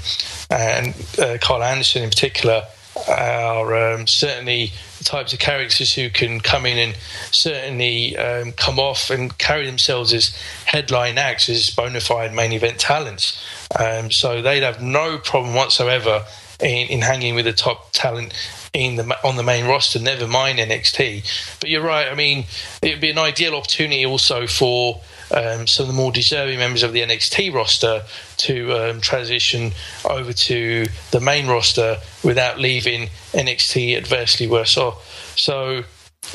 Speaker 2: and uh, Karl Anderson in particular, are um, certainly types of characters who can come in and certainly um, come off and carry themselves as headline acts, as bona fide main event talents. Um, so they'd have no problem whatsoever in, in hanging with the top talent in the on the main roster. Never mind NXT. But you're right. I mean, it'd be an ideal opportunity also for. Um, some of the more deserving members of the NXT roster to um, transition over to the main roster without leaving NXT adversely worse off. So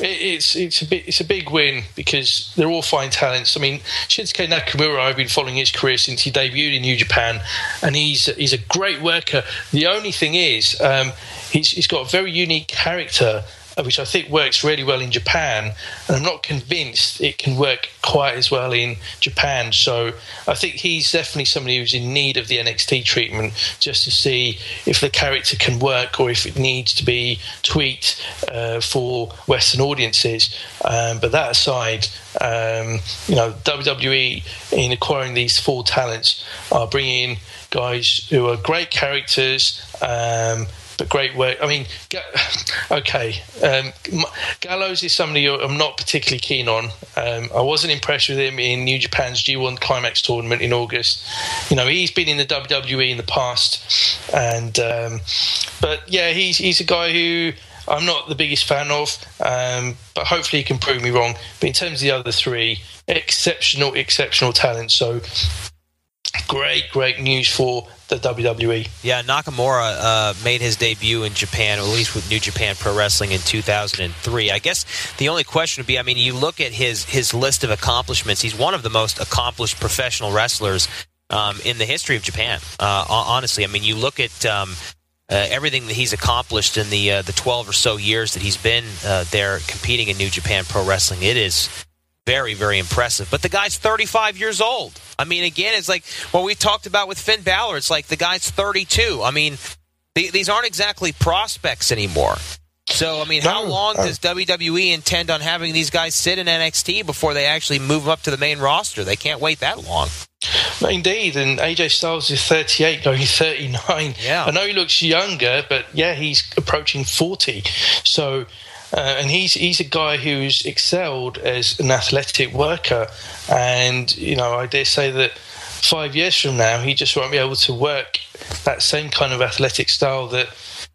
Speaker 2: it's it's a bit it's a big win because they're all fine talents. I mean, Shinsuke Nakamura, I've been following his career since he debuted in New Japan, and he's he's a great worker. The only thing is, um, he's, he's got a very unique character which I think works really well in Japan, and I'm not convinced it can work quite as well in Japan. So I think he's definitely somebody who's in need of the NXT treatment just to see if the character can work or if it needs to be tweaked uh, for Western audiences. Um, but that aside, um, you know, WWE in acquiring these four talents are bringing guys who are great characters. Um, great work. I mean, okay, um, Gallows is somebody I'm not particularly keen on. Um, I wasn't impressed with him in New Japan's G1 Climax tournament in August. You know, he's been in the WWE in the past, and um, but yeah, he's he's a guy who. I'm not the biggest fan of, um, but hopefully he can prove me wrong. But in terms of the other three, exceptional, exceptional talent. So great, great news for the WWE.
Speaker 1: Yeah, Nakamura uh, made his debut in Japan, at least with New Japan Pro Wrestling in 2003. I guess the only question would be, I mean, you look at his his list of accomplishments. He's one of the most accomplished professional wrestlers um, in the history of Japan. Uh, honestly, I mean, you look at. Um, uh, everything that he's accomplished in the uh, the 12 or so years that he's been uh, there competing in New Japan Pro Wrestling, it is very, very impressive. But the guy's 35 years old. I mean, again, it's like what we talked about with Finn Balor. It's like the guy's 32. I mean, these aren't exactly prospects anymore. So, I mean, how long uh, does WWE intend on having these guys sit in NXT before they actually move up to the main roster? They can't wait that long.
Speaker 2: Indeed, and AJ Styles is 38, going 39.
Speaker 1: Yeah.
Speaker 2: I know he looks younger, but yeah, he's approaching 40. So uh, and he's he's a guy who's excelled as an athletic worker, and you know I dare say that five years from now he just won't be able to work that same kind of athletic style that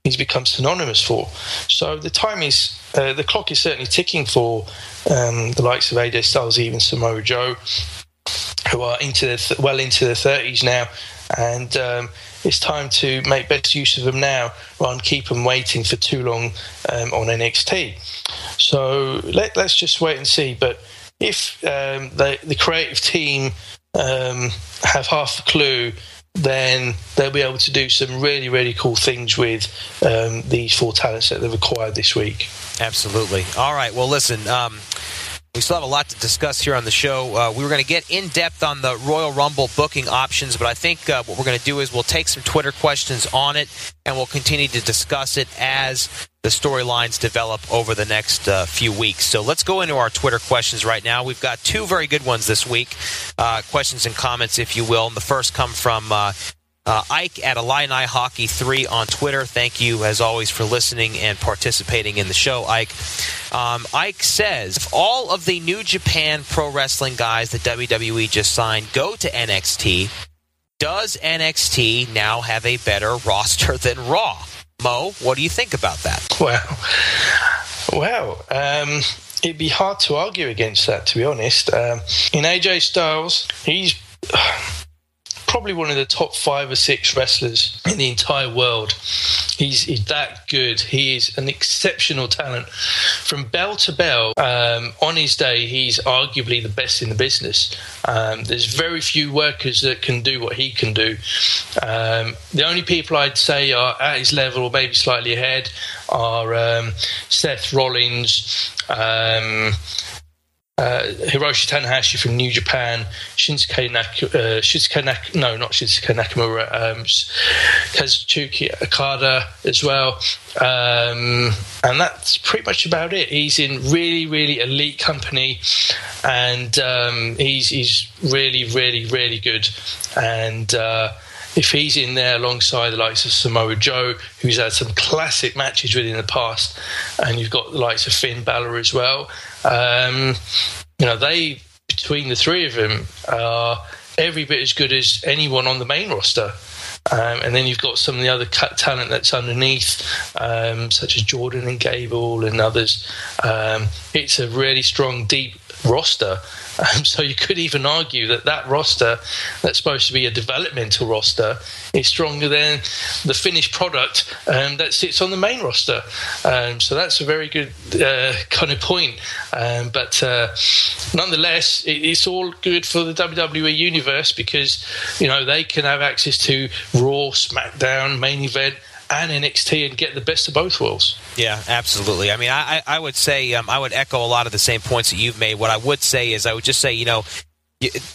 Speaker 2: he's become synonymous for. So the time is uh, the clock is certainly ticking for um, the likes of AJ Styles, even Samoa Joe, who are into th- well into their thirties now, and um, it's time to make best use of them now rather than keep them waiting for too long um, on NXT. So let, us just wait and see. But if um, the, the creative team um, have half a clue then they'll be able to do some really, really cool things with um, these four talents that they've acquired this week.
Speaker 1: Absolutely. All right. Well, listen. We still have a lot to discuss here on the show. Uh, we were going to get in depth on the Royal Rumble booking options, but I think uh, what we're going to do is we'll take some Twitter questions on it and we'll continue to discuss it as the storylines develop over the next uh, few weeks. So let's go into our Twitter questions right now. We've got two very good ones this week, uh, questions and comments, if you will. And the first come from uh, Ike at Illini Hockey 3 on Twitter. Thank you, as always, for listening and participating in the show, Ike. Um, Ike says all of the New Japan Pro Wrestling guys that WWE just signed go to NXT, does NXT now have a better roster than Raw? Mo, what do you think about that?
Speaker 2: Well, well, um, it'd be hard to argue against that, to be honest. Um, in AJ Styles, he's probably one of the top five or six wrestlers in the entire world. He's, he's that good. He is an exceptional talent. From bell to bell, um, on his day, he's arguably the best in the business. Um, there's very few workers that can do what he can do. Um, the only people I'd say are at his level or maybe slightly ahead are um, Seth Rollins. Um, uh, Hiroshi Tanahashi from New Japan, Shinsuke, Nak- uh, Shinsuke Nak- no, not Shinsuke Nakamura, um, Kazuchika Okada as well. Um, and that's pretty much about it. He's in really, really elite company, and um, he's he's really, really, really good. And uh, if he's in there alongside the likes of Samoa Joe, who's had some classic matches with in the past, and you've got the likes of Finn Balor as well, um, you know, they, between the three of them, are every bit as good as anyone on the main roster. Um, and then you've got some of the other talent that's underneath, um, such as Jordan and Gable and others. Um, it's a really strong, deep roster. Um, so you could even argue that that roster, that's supposed to be a developmental roster, is stronger than the finished product um, that sits on the main roster. Um, so that's a very good uh, kind of point. Um, but uh, nonetheless, it, it's all good for the WWE universe because you know they can have access to Raw, SmackDown, main event and NXT and get the best of both worlds.
Speaker 1: Yeah, absolutely. I mean, I, I would say um, I would echo a lot of the same points that you've made. What I would say is I would just say, you know,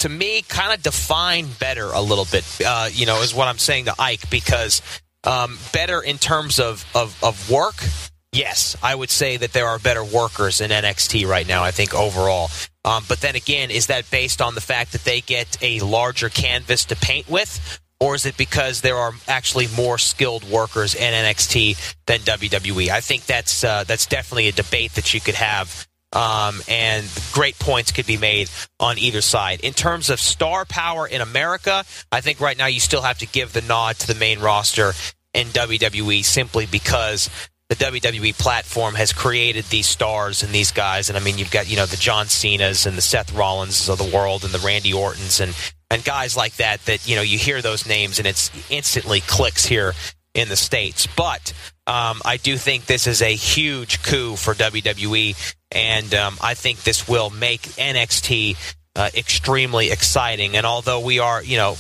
Speaker 1: to me, kind of define better a little bit, uh, you know, is what I'm saying to Ike because um, better in terms of, of, of work. Yes, I would say that there are better workers in NXT right now, I think, overall. Um, but then again, is that based on the fact that they get a larger canvas to paint with? Or is it because there are actually more skilled workers in NXT than WWE? I think that's uh, that's definitely a debate that you could have, um, and great points could be made on either side. In terms of star power in America, I think right now you still have to give the nod to the main roster in WWE simply because the WWE platform has created these stars and these guys. And I mean, you've got, you know, the John Cena's and the Seth Rollins of the world and the Randy Ortons and and guys like that that you know you hear those names and it's instantly clicks here in the states. But um, I do think this is a huge coup for WWE, and um, I think this will make NXT uh, extremely exciting. And although we are, you know.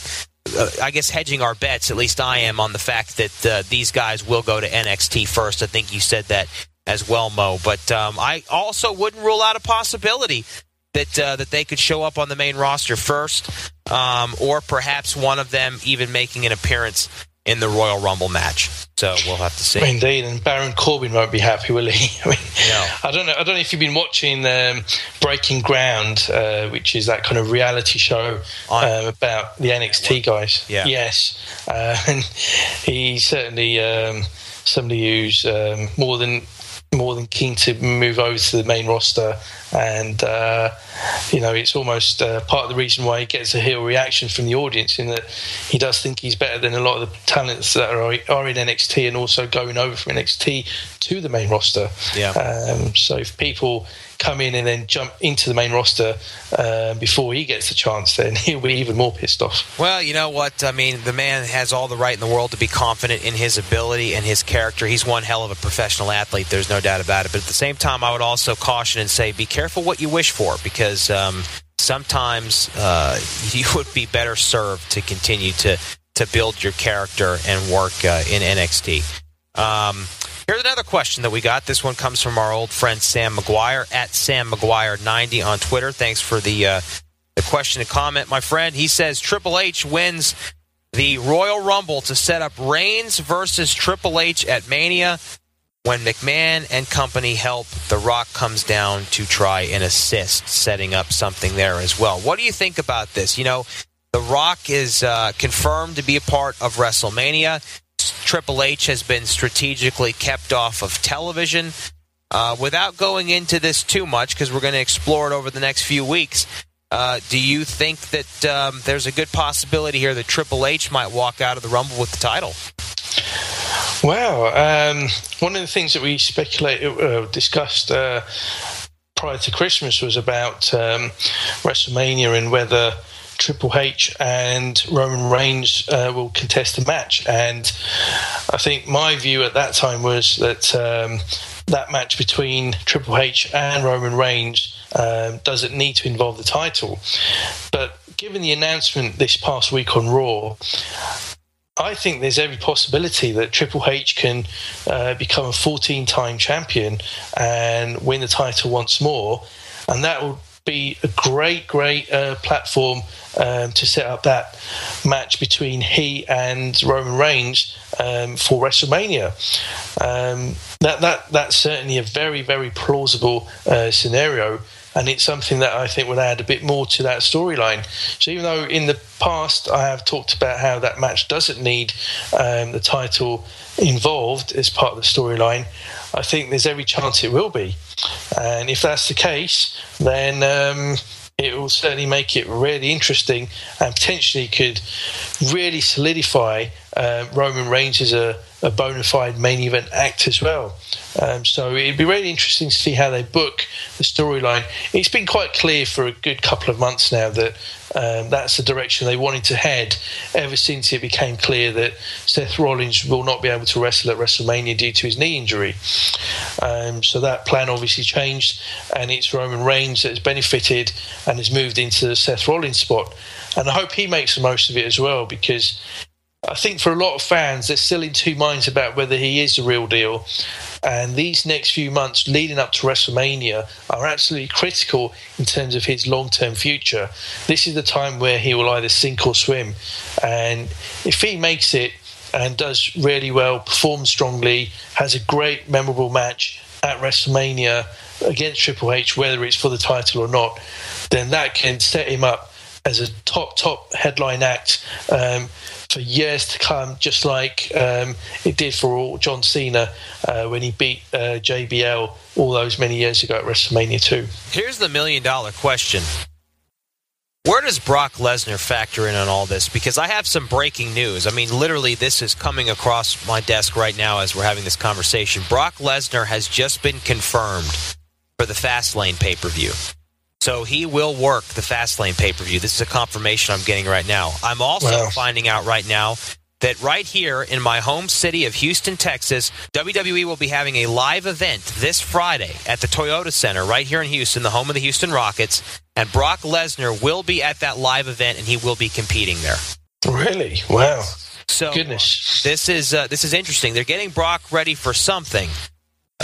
Speaker 1: Uh, I guess hedging our bets, at least I am, on the fact that uh, these guys will go to NXT first. I think you said that as well, Mo. But um, I also wouldn't rule out a possibility that uh, that they could show up on the main roster first, um, or perhaps one of them even making an appearance in the Royal Rumble match. So we'll have to see.
Speaker 2: Indeed, and Baron Corbin won't be happy, will he? I mean,
Speaker 1: no.
Speaker 2: I don't know. I don't know if you've been watching um, Breaking Ground, uh, which is that kind of reality show uh, about the NXT guys.
Speaker 1: Yeah.
Speaker 2: Yes, uh, and he's certainly um, somebody who's um, more than more than keen to move over to the main roster. And, uh, you know, it's almost uh, part of the reason why he gets a heel reaction from the audience in that he does think he's better than a lot of the talents that are, are in NXT and also going over from NXT to the main roster.
Speaker 1: Yeah.
Speaker 2: Um, so if people come in and then jump into the main roster uh, before he gets the chance, then he'll be even more pissed off.
Speaker 1: Well, you know what? I mean, the man has all the right in the world to be confident in his ability and his character. He's one hell of a professional athlete. There's no doubt about it. But at the same time, I would also caution and say, be careful what you wish for because um, sometimes uh, you would be better served to continue to to build your character and work uh, in NXT. Um, here's another question that we got. This one comes from our old friend Sam McGuire at Sam McGuire90 on Twitter. Thanks for the uh, the question and comment, my friend. He says Triple H wins the Royal Rumble to set up Reigns versus Triple H at Mania. When McMahon and company help, The Rock comes down to try and assist, setting up something there as well. What do you think about this? You know, The Rock is uh, confirmed to be a part of WrestleMania. Triple H has been strategically kept off of television. Uh, without going into this too much, because we're going to explore it over the next few weeks, uh, do you think that um, there's a good possibility here that Triple H might walk out of the Rumble with the title?
Speaker 2: Well, um, one of the things that we speculated, uh, discussed uh, prior to Christmas was about um, WrestleMania and whether Triple H and Roman Reigns uh, will contest a match. And I think my view at that time was that um, that match between Triple H and Roman Reigns um, doesn't need to involve the title. But given the announcement this past week on Raw, I think there's every possibility that Triple H can uh, become a 14 time champion and win the title once more. And that will be a great, great uh, platform um, to set up that match between he and Roman Reigns um, for WrestleMania. Um, that that that's certainly a very, very plausible uh, scenario and it's something that I think would add a bit more to that storyline. So even though in the past I have talked about how that match doesn't need um, the title involved as part of the storyline, I think there's every chance it will be. And if that's the case, then um, it will certainly make it really interesting and potentially could really solidify uh, Roman Reigns as a, a bona fide main event act as well. Um, so it'd be really interesting to see how they book the storyline. It's been quite clear for a good couple of months now that um, that's the direction they wanted to head ever since it became clear that Seth Rollins will not be able to wrestle at WrestleMania due to his knee injury. Um, so that plan obviously changed, and it's Roman Reigns that has benefited and has moved into the Seth Rollins spot. And I hope he makes the most of it as well because I think for a lot of fans, they're still in two minds about whether he is the real deal. And these next few months leading up to WrestleMania are absolutely critical in terms of his long term future. This is the time where he will either sink or swim. And if he makes it and does really well, performs strongly, has a great, memorable match at WrestleMania against Triple H, whether it's for the title or not, then that can set him up as a top, top headline act. Um, for years to come, just like um, it did for John Cena uh, when he beat uh, JBL all those many years ago at WrestleMania 2.
Speaker 1: Here's the million dollar question. Where does Brock Lesnar factor in on all this? Because I have some breaking news. I mean, literally, this is coming across my desk right now as we're having this conversation. Brock Lesnar has just been confirmed for the Fastlane pay per view. So he will work the Fastlane pay per view. This is a confirmation I'm getting right now. I'm also wow. finding out right now that right here in my home city of Houston, Texas, WWE will be having a live event this Friday at the Toyota Center right here in Houston, the home of the Houston Rockets. And Brock Lesnar will be at that live event and he will be competing there.
Speaker 2: Really? Wow.
Speaker 1: So
Speaker 2: goodness,
Speaker 1: this is uh, this is interesting. They're getting Brock ready for something.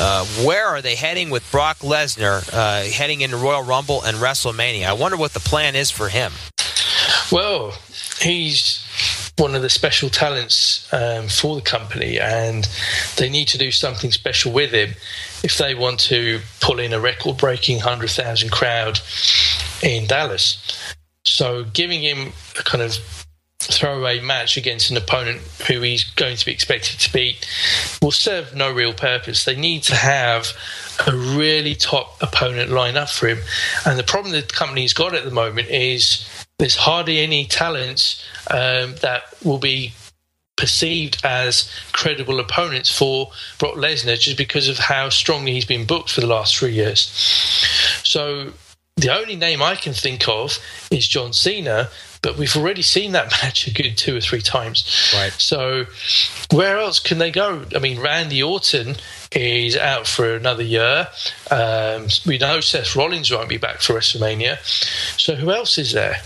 Speaker 1: Uh, where are they heading with Brock Lesnar uh, heading into Royal Rumble and WrestleMania? I wonder what the plan is for him.
Speaker 2: Well, he's one of the special talents um, for the company, and they need to do something special with him if they want to pull in a record breaking 100,000 crowd in Dallas. So, giving him a kind of throwaway match against an opponent who he's going to be expected to beat will serve no real purpose. They need to have a really top opponent line up for him. And the problem the company's got at the moment is there's hardly any talents um, that will be perceived as credible opponents for Brock Lesnar just because of how strongly he's been booked for the last three years. So the only name I can think of is John Cena, but we've already seen that match a good two or three times.
Speaker 1: Right.
Speaker 2: So where else can they go? I mean, Randy Orton is out for another year. Um, we know Seth Rollins won't be back for WrestleMania. So who else is there?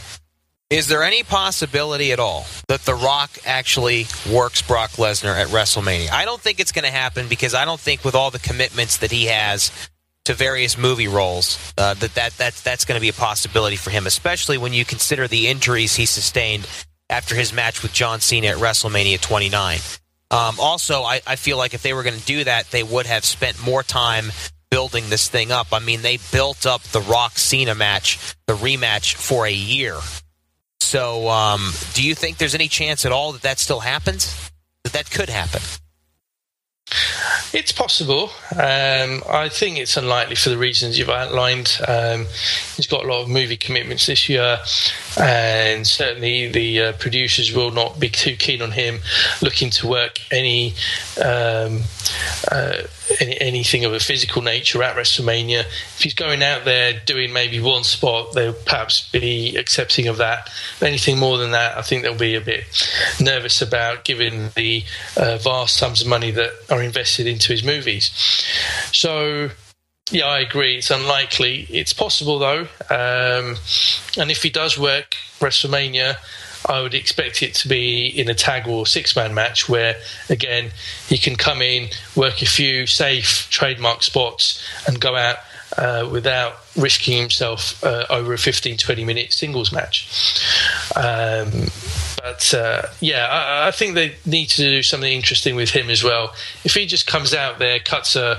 Speaker 1: Is there any possibility at all that The Rock actually works Brock Lesnar at WrestleMania? I don't think it's going to happen because I don't think with all the commitments that he has to various movie roles uh, that, that, that that's going to be a possibility for him, especially when you consider the injuries he sustained after his match with John Cena at WrestleMania 29. Um, also, I, I feel like if they were going to do that, they would have spent more time building this thing up. I mean, they built up the Rock Cena match, the rematch, for a year. So, um, do you think there's any chance at all that that still happens? That that could happen?
Speaker 2: It's possible. Um, I think it's unlikely for the reasons you've outlined. Um, he's got a lot of movie commitments this year, and certainly the uh, producers will not be too keen on him looking to work any, um, uh, any anything of a physical nature at WrestleMania. If he's going out there doing maybe one spot, they'll perhaps be accepting of that. Anything more than that, I think they'll be a bit nervous about, given the uh, vast sums of money that are invested into his movies. So yeah, I agree. It's unlikely. It's possible though, um, and if he does work WrestleMania, I would expect it to be in a tag or six man match where, again, he can come in, work a few safe trademark spots, and go out uh, without risking himself uh, over a 15 20 minute singles match. Um, but uh, yeah, I, I, think they need to do something interesting with him as well. If he just comes out there, cuts a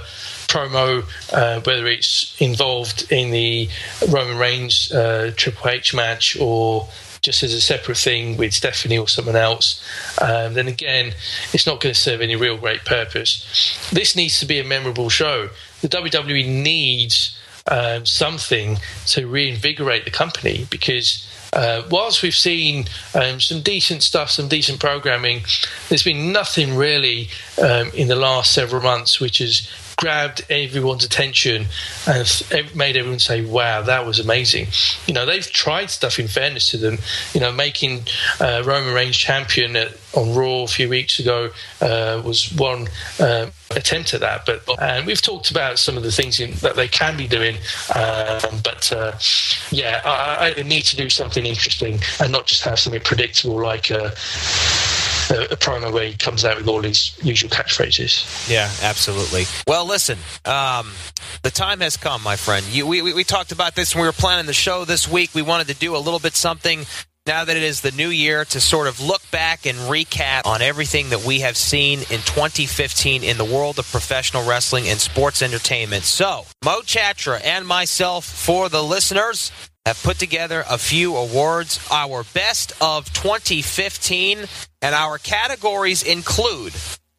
Speaker 2: promo, uh, whether it's involved in the Roman Reigns uh, Triple H match or just as a separate thing with Stephanie or someone else, um, then again, it's not going to serve any real great purpose. This needs to be a memorable show. The WWE needs um, something to reinvigorate the company because uh, whilst we've seen um, some decent stuff, some decent programming, there's been nothing really um, in the last several months which has grabbed everyone's attention and made everyone say, "Wow, that was amazing." You know, they've tried stuff. In fairness to them, you know, making uh, Roman Reigns champion at, on Raw a few weeks ago uh, was one uh, attempt at that. But and we've talked about some of the things in, that they can be doing. Um, but uh, yeah, I, I, need to do something interesting and not just have something predictable like. A, a, promo where he comes out with all his usual catchphrases.
Speaker 1: Yeah, absolutely. Well, listen, um, the time has come, my friend. You, we, we, we talked about this when we were planning the show this week. We wanted to do a little bit something now that it is the new year to sort of look back and recap on everything that we have seen in 2015 in the world of professional wrestling and sports entertainment. So, Mo Chatra and myself, for the listeners, have put together a few awards, our best of 2015, and our categories include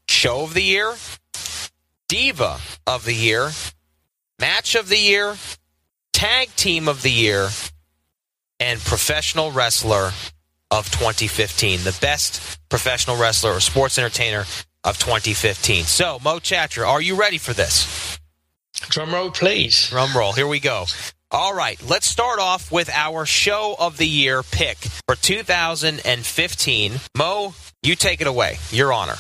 Speaker 1: Show of the Year, Diva of the Year, Match of the Year, Tag Team of the Year, and Professional Wrestler of 2015. The best professional wrestler or sports entertainer of 2015. So, Mo Chatra, are you ready for this?
Speaker 2: Drum roll, please.
Speaker 1: Drum roll. Here we go. All right, let's start off with our show of the year pick for 2015. Mo, you take it away. Your honor.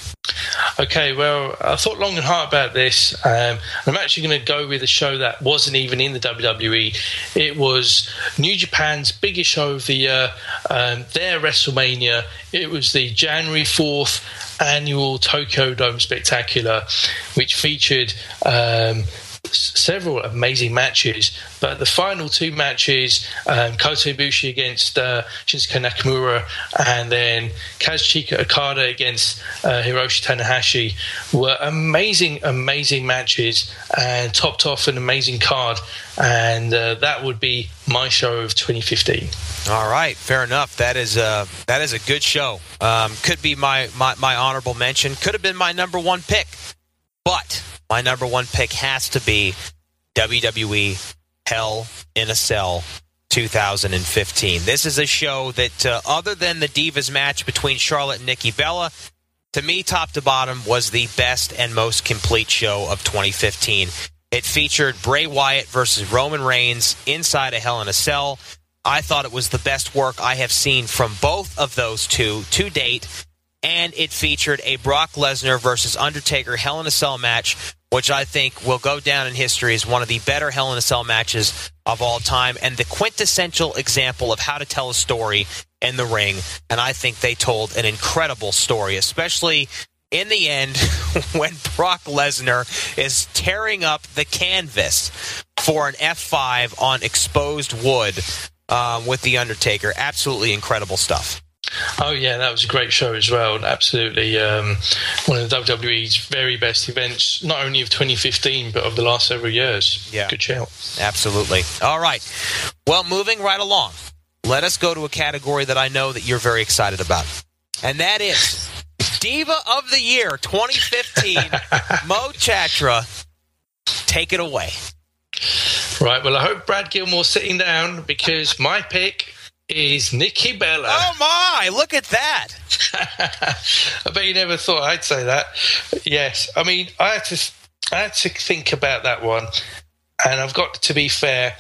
Speaker 2: Okay, well, I thought long and hard about this. Um, I'm actually going to go with a show that wasn't even in the WWE. It was New Japan's biggest show of the year, um, their WrestleMania. It was the January 4th annual Tokyo Dome Spectacular, which featured um, several amazing matches, but the final two matches, um, Kota Ibushi against uh, Shinsuke Nakamura, and then Kazuchika Okada against uh, Hiroshi Tanahashi, were amazing, amazing matches, and topped off an amazing card. And uh, that would be my show of 2015.
Speaker 1: All right, fair enough. That is a that is a good show. Um, could be my, my my honorable mention. Could have been my number one pick, but my number one pick has to be WWE Hell in a Cell 2015. This is a show that, uh, other than the Divas match between Charlotte and Nikki Bella, to me, top to bottom, was the best and most complete show of 2015. It featured Bray Wyatt versus Roman Reigns inside a Hell in a Cell. I thought it was the best work I have seen from both of those two to date and it featured a Brock Lesnar versus Undertaker Hell in a Cell match, which I think will go down in history as one of the better Hell in a Cell matches of all time and the quintessential example of how to tell a story in the ring. And I think they told an incredible story, especially in the end when Brock Lesnar is tearing up the canvas for an F5 on exposed wood um, with The Undertaker. Absolutely incredible stuff.
Speaker 2: Oh yeah, that was a great show as well. Absolutely, um, one of the WWE's very best events, not only of 2015 but of the last several years.
Speaker 1: Yeah,
Speaker 2: good shout.
Speaker 1: Absolutely. All right. Well, moving right along, let us go to a category that I know that you're very excited about, and that is Diva of the Year 2015. Mo Chatra, take it away.
Speaker 2: Right. Well, I hope Brad Gilmore's sitting down because my pick is Nikki Bella.
Speaker 1: Oh my! Look at that.
Speaker 2: I bet you never thought I'd say that. Yes, I mean I had to I had to think about that one, and I've got to be fair.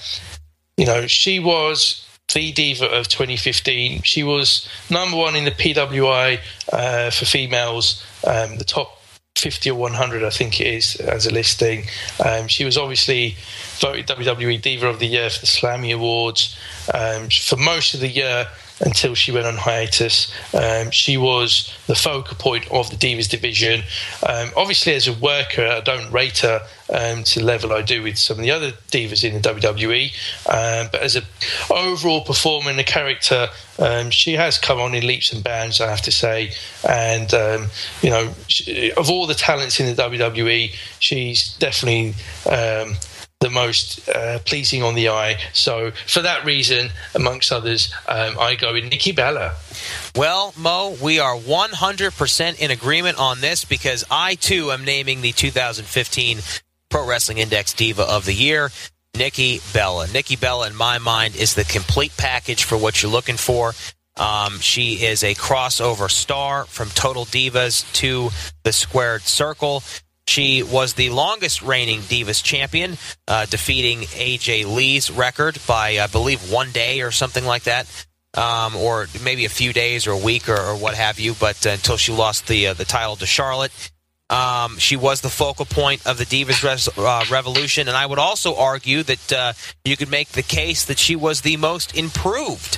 Speaker 2: You know, she was the diva of 2015. She was number one in the PWI uh, for females, um, the top 50 or 100, I think it is, as a listing. Um, she was obviously voted WWE Diva of the Year for the Slammy Awards um, for most of the year until she went on hiatus. Um, she was the focal point of the Divas division. Um, obviously, as a worker, I don't rate her um, to the level I do with some of the other divas in the WWE. Um, but as an overall performer and a character, um, she has come on in leaps and bounds, I have to say. And, um, you know, of all the talents in the WWE, she's definitely the most uh, pleasing on the eye. So, for that reason, amongst others, um, I go with Nikki Bella.
Speaker 1: Well, Mo, we are 100% in agreement on this because I too am naming the 2015 Pro Wrestling Index Diva of the Year. Nikki Bella. Nikki Bella, in my mind, is the complete package for what you're looking for. Um, she is a crossover star from Total Divas to the Squared Circle. She was the longest reigning Divas champion, uh, defeating AJ Lee's record by, I believe, one day or something like that. Um, or maybe a few days or a week or, or what have you, but uh, until she lost the uh, the title to Charlotte, um, she was the focal point of the Divas Res- uh, Revolution, and I would also argue that uh, you could make the case that she was the most improved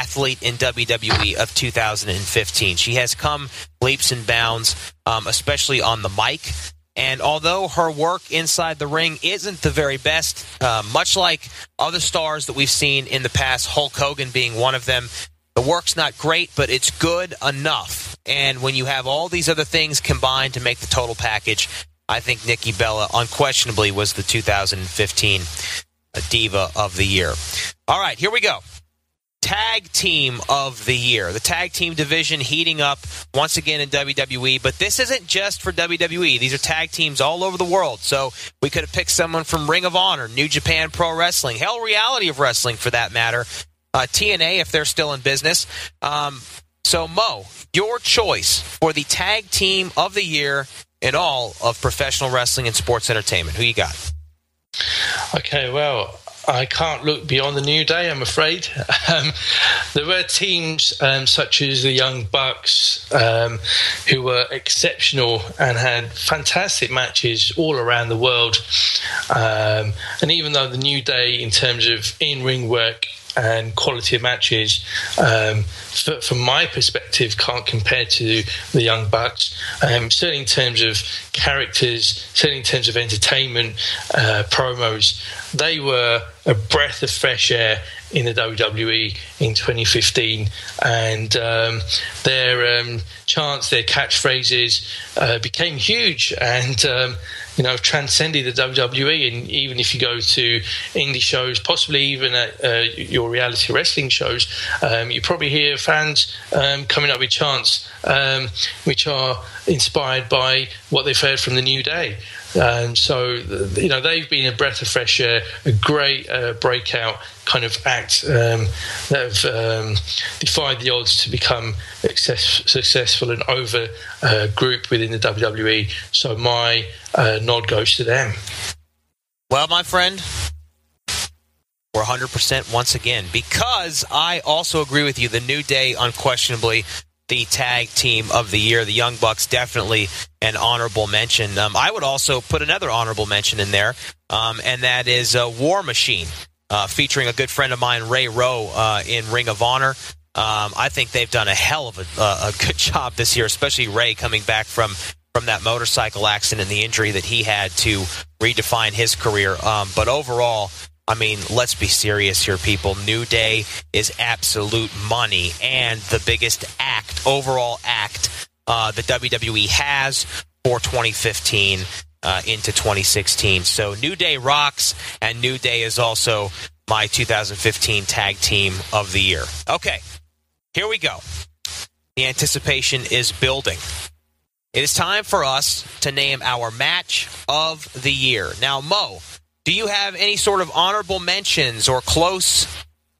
Speaker 1: athlete in WWE of 2015. She has come leaps and bounds, um, especially on the mic. And although her work inside the ring isn't the very best, uh, much like other stars that we've seen in the past, Hulk Hogan being one of them, the work's not great, but it's good enough. And when you have all these other things combined to make the total package, I think Nikki Bella unquestionably was the 2015 Diva of the Year. All right, here we go. Tag Team of the Year. The tag team division heating up once again in WWE, but this isn't just for WWE. These are tag teams all over the world. So we could have picked someone from Ring of Honor, New Japan Pro Wrestling, hell, Reality of Wrestling for that matter, uh, TNA if they're still in business. Um, so, Mo, your choice for the Tag Team of the Year in all of professional wrestling and sports entertainment. Who you got?
Speaker 2: Okay, well, I can't look beyond the New Day, I'm afraid. Um, there were teams um, such as the Young Bucks um, who were exceptional and had fantastic matches all around the world. Um, and even though the New Day, in terms of in ring work, and quality of matches, um, for, from my perspective, can't compare to the Young Bucks. Um, certainly in terms of characters, certainly in terms of entertainment, uh, promos, they were a breath of fresh air in the WWE in 2015, and um, their um, chants, their catchphrases uh, became huge, and um, you know transcended the WWE. And even if you go to indie shows, possibly even at uh, your reality wrestling shows, um, you probably hear fans um, coming up with chants um, which are inspired by what they've heard from the New Day. And so, you know, they've been a breath of fresh air, a great uh, breakout kind of act um, that have um, defied the odds to become success, successful and over uh, group within the WWE. So my uh, nod goes to them.
Speaker 1: Well, my friend, we're 100% once again because I also agree with you. The New Day, unquestionably, the tag team of the year. The Young Bucks definitely an honorable mention. Um, I would also put another honorable mention in there, um, and that is uh, War Machine, uh, featuring a good friend of mine, Ray Rowe, uh, in Ring of Honor. Um, I think they've done a hell of a, a good job this year, especially Ray coming back from from that motorcycle accident and the injury that he had to redefine his career. Um, but overall, I mean, let's be serious here, people. New Day is absolute money and the biggest act, overall act, uh, the WWE has for 2015 uh, into 2016. So New Day rocks, and New Day is also my 2015 Tag Team of the Year. Okay, here we go. The anticipation is building. It is time for us to name our match of the year. Now, Mo, do you have any sort of honorable mentions or close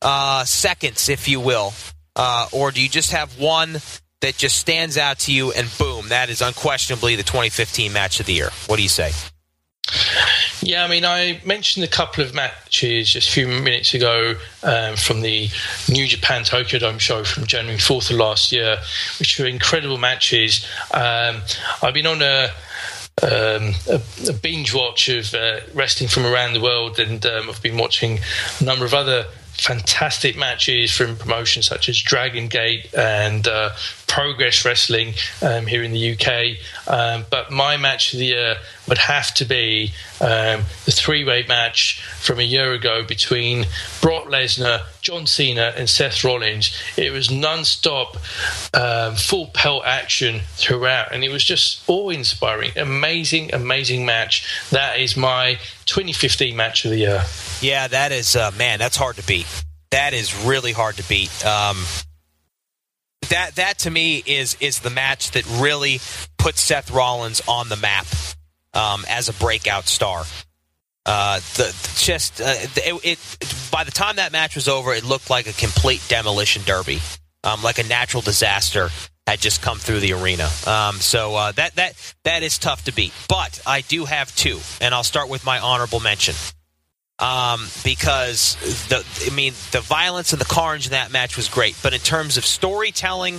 Speaker 1: uh, seconds, if you will? Uh, or do you just have one that just stands out to you and boom, that is unquestionably the 2015 match of the year? What do you say?
Speaker 2: Yeah, I mean, I mentioned a couple of matches just a few minutes ago um, from the New Japan Tokyo Dome show from January 4th of last year, which were incredible matches. Um, I've been on a um, a, a, binge watch of uh, wrestling from around the world, and um, I've been watching a number of other fantastic matches from promotions such as Dragon Gate and uh, Progress Wrestling um, here in the UK. Um, but my match of the year would have to be um, the three way match from a year ago between Brock Lesnar, John Cena, and Seth Rollins. It was non stop, um, full pelt action throughout, and it was just awe inspiring. Amazing, amazing match. That is my 2015 match of the year.
Speaker 1: Yeah, that is, uh, man, that's hard to beat. That is really hard to beat. That that to me is is the match that really put Seth Rollins on the map um, as a breakout star. Uh, the just uh, it, it, by the time that match was over, it looked like a complete demolition derby, um, like a natural disaster had just come through the arena. Um, so uh, that that that is tough to beat. But I do have two, and I'll start with my honorable mention um, because the I mean the violence and the carnage in that match was great, but in terms of storytelling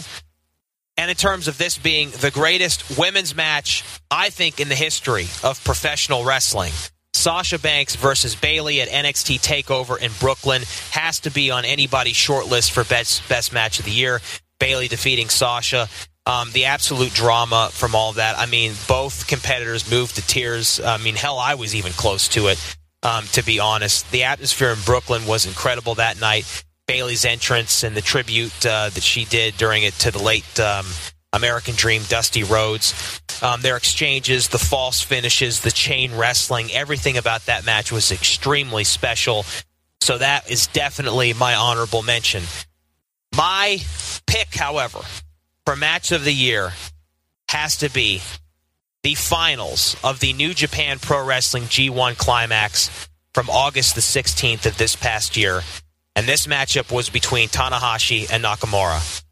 Speaker 1: and in terms of this being the greatest women's match I think in the history of professional wrestling. Sasha Banks versus Bayley at NXT Takeover in Brooklyn has to be on anybody's short list for best best match of the year. Bayley defeating Sasha. Um, the absolute drama from all that. I mean, both competitors moved to tears. I mean, hell, I was even close to it um, to be honest. The atmosphere in Brooklyn was incredible that night. Bayley's entrance and the tribute uh, that she did during it to the late um, American Dream, Dusty Rhodes. Um, their exchanges, the false finishes, the chain wrestling, everything about that match was extremely special. So that is definitely my honorable mention. My pick, however, for match of the year has to be the finals of the New Japan Pro Wrestling G1 Climax from August the 16th of this past year. And this matchup was between Tanahashi and Nakamura.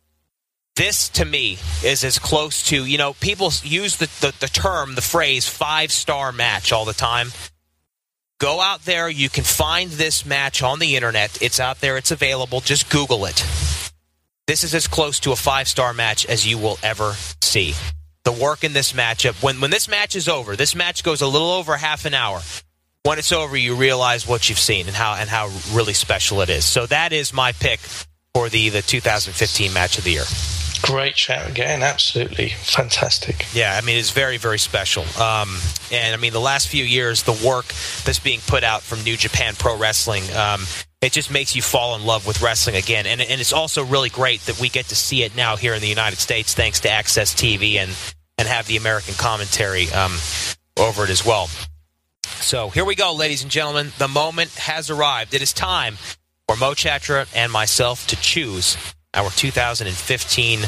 Speaker 1: This, to me, is as close to, you know, people use the, the, the term, the phrase five star match all the time. Go out there. You can find this match on the internet. It's out there. It's available. Just Google it. This is as close to a five star match as you will ever see the work in this matchup. When when this match is over, this match goes a little over half an hour. When it's over, you realize what you've seen and how and how really special it is. So that is my pick for the the 2015 match of the year.
Speaker 2: Great shout again, absolutely fantastic.
Speaker 1: Yeah, I mean it's very very special. Um, and I mean the last few years, the work that's being put out from New Japan Pro Wrestling. Um, it just makes you fall in love with wrestling again. And, and it's also really great that we get to see it now here in the United States thanks to AXS TV and, and have the American commentary um, over it as well. So here we go, ladies and gentlemen. The moment has arrived. It is time for Mo Chatra and myself to choose our 2015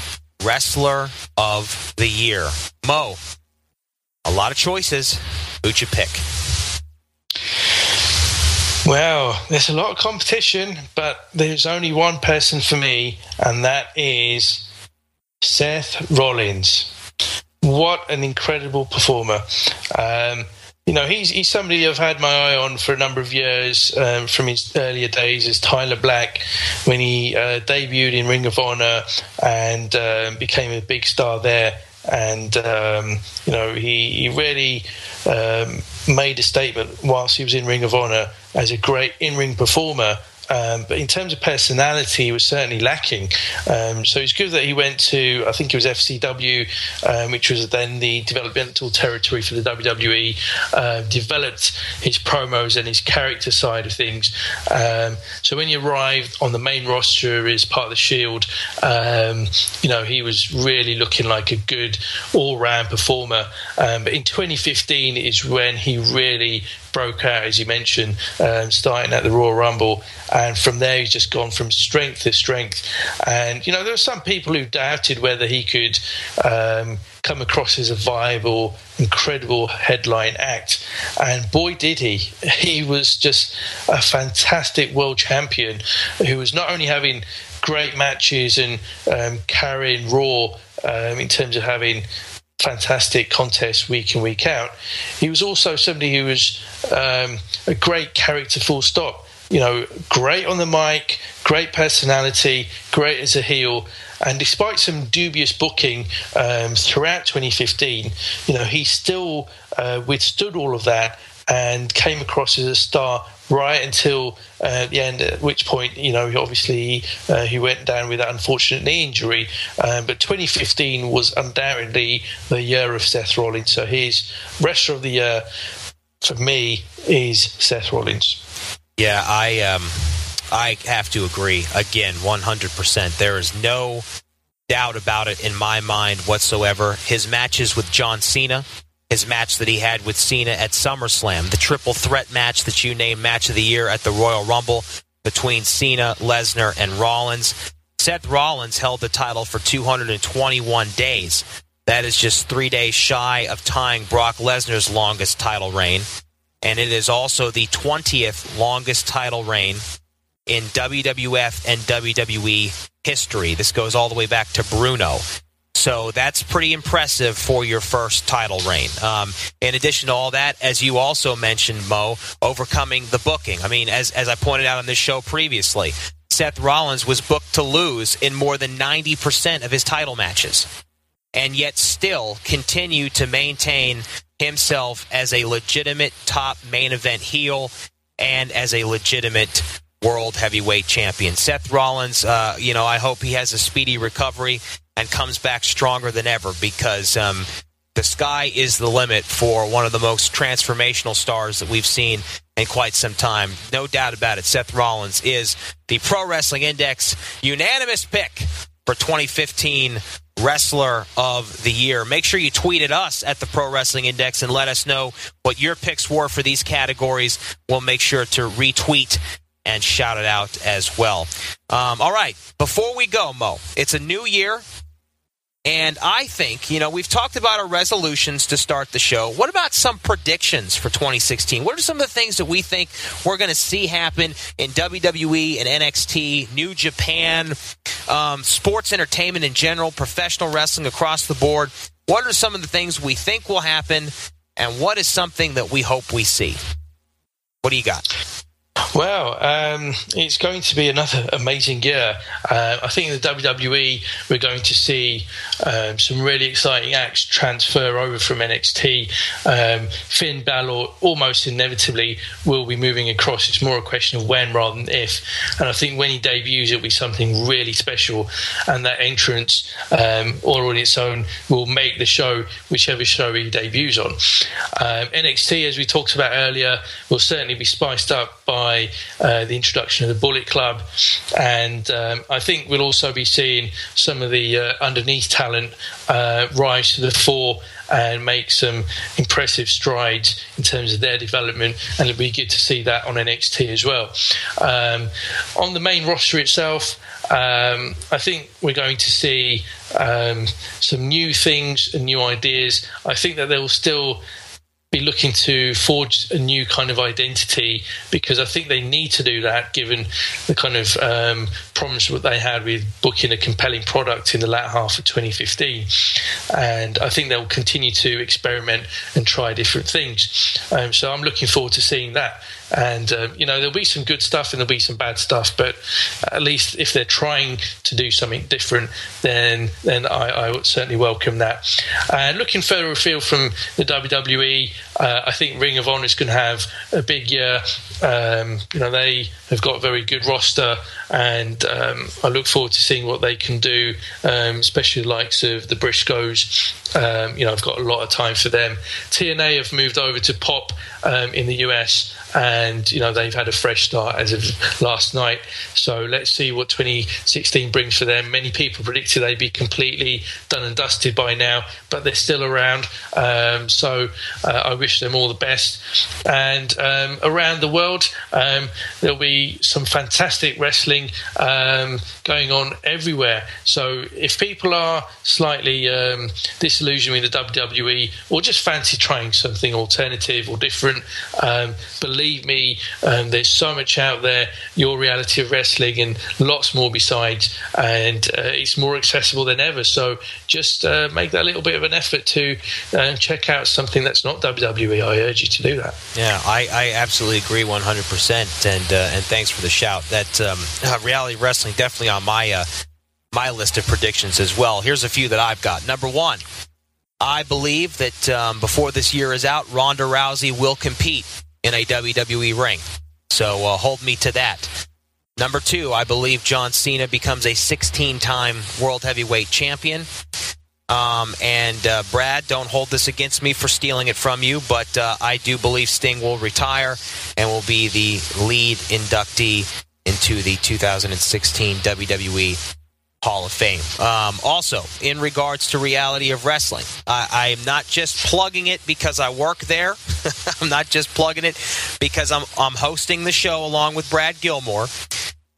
Speaker 1: Wrestler of the Year. Mo, a lot of choices. Who'd you pick?
Speaker 2: Well, there's a lot of competition, but there's only one person for me, and that is Seth Rollins what an incredible performer. Um, you know, he's he's somebody I've had my eye on for a number of years um, from his earlier days as Tyler Black when he uh, debuted in Ring of Honor and um, became a big star there. And um, you know, he he really um, made a statement whilst he was in Ring of Honor as a great in-ring performer um, but in terms of personality, he was certainly lacking. Um, so it's good that he went to, I think it was FCW, um, which was then the developmental territory for the WWE, uh, developed his promos and his character side of things. Um, so when he arrived on the main roster as part of the Shield, um, you know, he was really looking like a good all round performer. Um, but in 2015 is when he really broke out, as you mentioned, um, starting at the Royal Rumble. And from there, he's just gone from strength to strength. And, you know, there were some people who doubted whether he could um, come across as a viable, incredible headline act. And boy, did he. He was just a fantastic world champion who was not only having great matches and um, carrying Raw um, in terms of having fantastic contests week in week out. He was also somebody who was um, a great character, full stop. You know, great on the mic, great personality, great as a heel. And despite some dubious booking um, throughout 2015, you know, he still uh, withstood all of that and came across as a star right until uh, the end. At which point, you know, obviously uh, he went down with that unfortunate knee injury. Um, but 2015 was undoubtedly the year of Seth Rollins. So his wrestler of the year for me is Seth Rollins.
Speaker 1: Yeah, I um, I have to agree. Again, 100%. There is no doubt about it in my mind whatsoever. His matches with John Cena his match that he had with Cena at SummerSlam, the triple threat match that you named match of the year at the Royal Rumble between Cena, Lesnar, and Rollins. Seth Rollins held the title for 221 days. That is just three days shy of tying Brock Lesnar's longest title reign. And it is also the 20th longest title reign in WWF and WWE history. This goes all the way back to Bruno. So that's pretty impressive for your first title reign. Um, in addition to all that, as you also mentioned, Mo, overcoming the booking. I mean, as, as I pointed out on this show previously, Seth Rollins was booked to lose in more than 90% of his title matches, and yet still continue to maintain himself as a legitimate top main event heel and as a legitimate world heavyweight champion. Seth Rollins, uh, you know, I hope he has a speedy recovery and comes back stronger than ever because um, the sky is the limit for one of the most transformational stars that we've seen in quite some time. No doubt about it. Seth Rollins is the Pro Wrestling Index unanimous pick for 2015 Wrestler of the Year. Make sure you tweet at us at the Pro Wrestling Index and let us know what your picks were for these categories. We'll make sure to retweet and shout it out as well. Um, all right, before we go, Mo, it's a new year. And I think, you know, we've talked about our resolutions to start the show. What about some predictions for 2016? What are some of the things that we think we're going to see happen in WWE and NXT, New Japan, um, sports entertainment in general, professional wrestling across the board? What are some of the things we think will happen, and what is something that we hope we see? What do you got?
Speaker 2: Well, um, it's going to be another amazing year. Uh, I think in the WWE we're going to see um, some really exciting acts transfer over from NXT. Um, Finn Balor almost inevitably will be moving across. It's more a question of when rather than if. And I think when he debuts, it'll be something really special. And that entrance, um, all on its own, will make the show, whichever show he debuts on. Um, NXT, as we talked about earlier, will certainly be spiced up by by uh, the introduction of the Bullet Club, and um, I think we'll also be seeing some of the uh, underneath talent uh, rise to the fore and make some impressive strides in terms of their development, and it'll be good to see that on NXT as well. Um, on the main roster itself, um, I think we're going to see um, some new things and new ideas. I think that there will still be looking to forge a new kind of identity because I think they need to do that given the kind of um, promise that they had with booking a compelling product in the latter half of 2015. And I think they'll continue to experiment and try different things. Um, so I'm looking forward to seeing that. And um, you know there'll be some good stuff and there'll be some bad stuff, but at least if they're trying to do something different, then then I, I would certainly welcome that. And looking further afield from the WWE, uh, I think Ring of Honor is going to have a big year. Um, you know they have got a very good roster, and um, I look forward to seeing what they can do, um, especially the likes of the Briscoes. Um, you know I've got a lot of time for them. TNA have moved over to Pop um, in the US and you know they've had a fresh start as of last night. So let's see what 2016 brings for them. Many people predicted they'd be completely done and dusted by now, but they're still around. Um, so uh, I wish them all the best. And um, around the world, um, there'll be some fantastic wrestling um, going on everywhere. So if people are slightly um, disillusioned with the WWE or just fancy trying something alternative or different, um, believe me, um, there's so much out there. Your reality of wrestling and lots more besides, and uh, it's more accessible than ever. So just uh, make that little bit of an effort to uh, check out something that's not WWE. I urge you to do that.
Speaker 1: Yeah, I, I absolutely agree 100%. And uh, and thanks for the shout. That um, uh, reality wrestling definitely on my uh, my list of predictions as well. Here's a few that I've got. Number one. I believe that um, before this year is out, Ronda Rousey will compete in a WWE ring. So uh, hold me to that. Number two, I believe John Cena becomes a 16 time World Heavyweight Champion. Um, and uh, Brad, don't hold this against me for stealing it from you, but uh, I do believe Sting will retire and will be the lead inductee into the 2016 WWE Hall of Fame. Um, also, in regards to reality of wrestling, I am not just plugging it because I work there. I'm not just plugging it because I'm I'm hosting the show along with Brad Gilmore.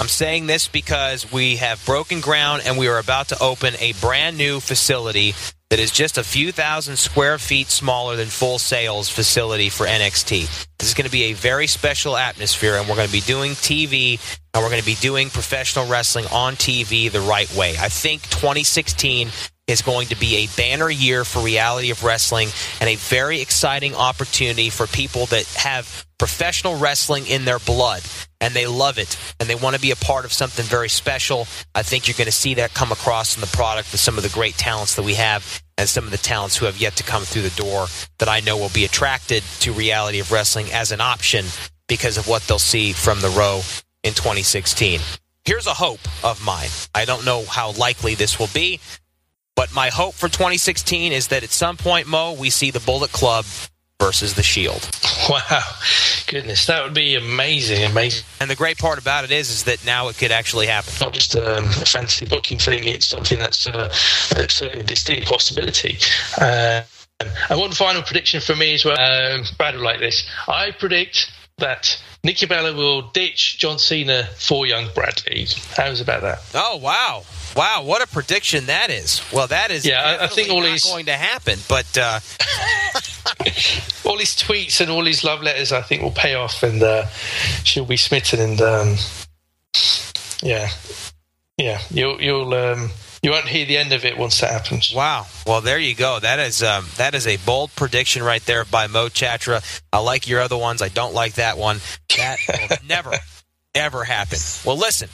Speaker 1: I'm saying this because we have broken ground and we are about to open a brand new facility that is just a few thousand square feet smaller than Full Sail's facility for NXT. This is going to be a very special atmosphere, and we're going to be doing TV and we're going to be doing professional wrestling on TV the right way. I think 2016 is going to be a banner year for reality of wrestling and a very exciting opportunity for people that have professional wrestling in their blood and they love it and they want to be a part of something very special. I think you're going to see that come across in the product with some of the great talents that we have and some of the talents who have yet to come through the door that I know will be attracted to reality of wrestling as an option because of what they'll see from the row in 2016. Here's a hope of mine. I don't know how likely this will be, but my hope for 2016 is that at some point, Mo, we see the Bullet Club versus the Shield.
Speaker 2: Wow, goodness, that would be amazing, amazing.
Speaker 1: And the great part about it is, is that now it could actually happen.
Speaker 2: Not just um, a fantasy booking thing; it's something that's, uh, that's a distinct possibility. Uh, and one final prediction for me as well. Um, Brad like this. I predict that Nikki Bella will ditch John Cena for young Bradley. How's about that?
Speaker 1: Oh wow, wow! What a prediction that is. Well, that is yeah. I, think all these going to happen, but uh...
Speaker 2: all his tweets and all his love letters, I think, will pay off, and uh, she'll be smitten. And um, yeah, yeah, you'll you'll. Um, you won't hear the end of it once that happens.
Speaker 1: Wow. Well, there you go. That is um, that is a bold prediction right there by Mo Chatra. I like your other ones. I don't like that one. That will never, ever happen. Well, listen.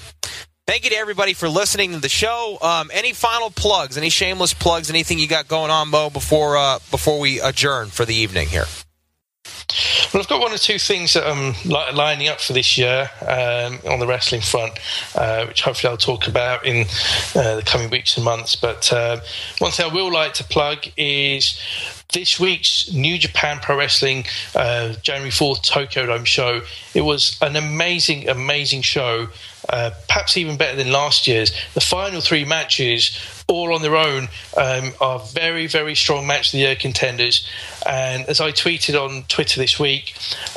Speaker 1: Thank you to everybody for listening to the show. Um, any final plugs? Any shameless plugs? Anything you got going on, Mo? Before uh, before we adjourn for the evening here.
Speaker 2: Well, I've got one or two things that I'm lining up for this year um, on the wrestling front, uh, which hopefully I'll talk about in uh, the coming weeks and months. But uh, one thing I will like to plug is this week's New Japan Pro Wrestling uh, January 4th Tokyo Dome show. It was an amazing, amazing show. Uh, perhaps even better than last year's. The final three matches, all on their own, um, are very, very strong match of the year contenders. And as I tweeted on Twitter this week,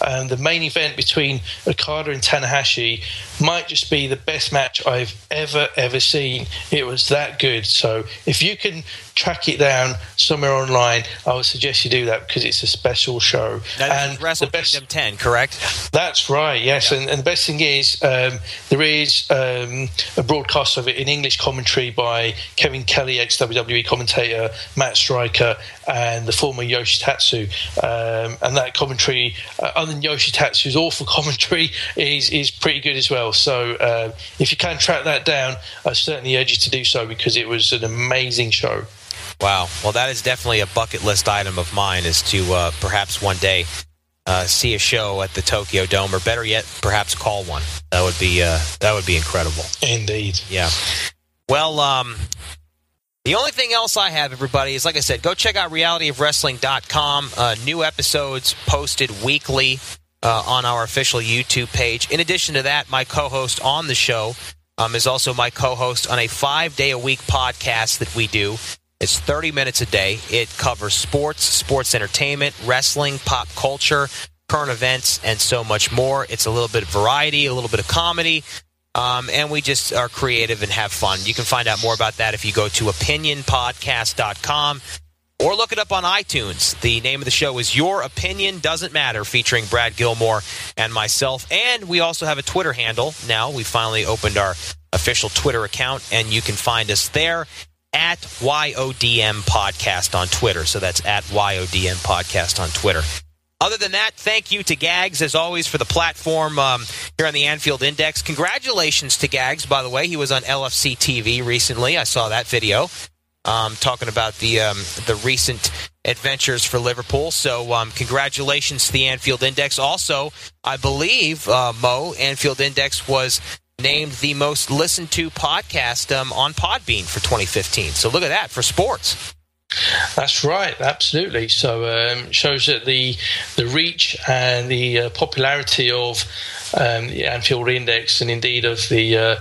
Speaker 2: um, the main event between Okada and Tanahashi might just be the best match I've ever, ever seen. It was that good. So if you can track it down somewhere online, I would suggest you do that because it's a special show.
Speaker 1: and Wrestle the best, Kingdom 10, correct?
Speaker 2: That's right, yes. Yeah. And, and, the best thing is um, there is um, a broadcast of it in English commentary by Kevin Kelly, ex WWE commentator, Matt Striker, and the former Yoshitatsu. Um, and that commentary, uh, other than Yoshitatsu's awful commentary, is, is pretty good as well. So uh, if you can track that down, I certainly urge you to do so because it was an amazing show.
Speaker 1: Wow. Well, that is definitely a bucket list item of mine is to uh, perhaps one day uh, see a show at the Tokyo Dome, or better yet, perhaps call one. That would be uh, that would be incredible.
Speaker 2: Indeed.
Speaker 1: Yeah. Well, um, the only thing else I have, everybody, is like I said, go check out realityofwrestling.com. Uh, new episodes posted weekly uh, on our official YouTube page. In addition to that, my co-host on the show um, is also my co-host on a five-day-a-week podcast that we do. It's 30 minutes a day. It covers sports, sports entertainment, wrestling, pop culture, current events, and so much more. It's a little bit of variety, a little bit of comedy, um, and we just are creative and have fun. You can find out more about that if you go to opinionpodcast.com or look it up on iTunes. The name of the show is Your Opinion Doesn't Matter, featuring Brad Gilmore and myself. And we also have a Twitter handle now. We finally opened our official Twitter account, and you can find us there at YODM Podcast on Twitter. So that's at YODM Podcast on Twitter. Other than that, thank you to Gags, as always, for the platform um, here on the Anfield Index. Congratulations to Gags, by the way. He was on LFC TV recently. I saw that video um, talking about the, um, the recent adventures for Liverpool. So, um, congratulations to the Anfield Index. Also, I believe, uh, Mo, Anfield Index was named the most listened to podcast um, on Podbean for 2015. So look at that for sports.
Speaker 2: That's right, absolutely. So um, shows that the the reach and the uh, popularity of um, the Anfield Index and indeed of the uh,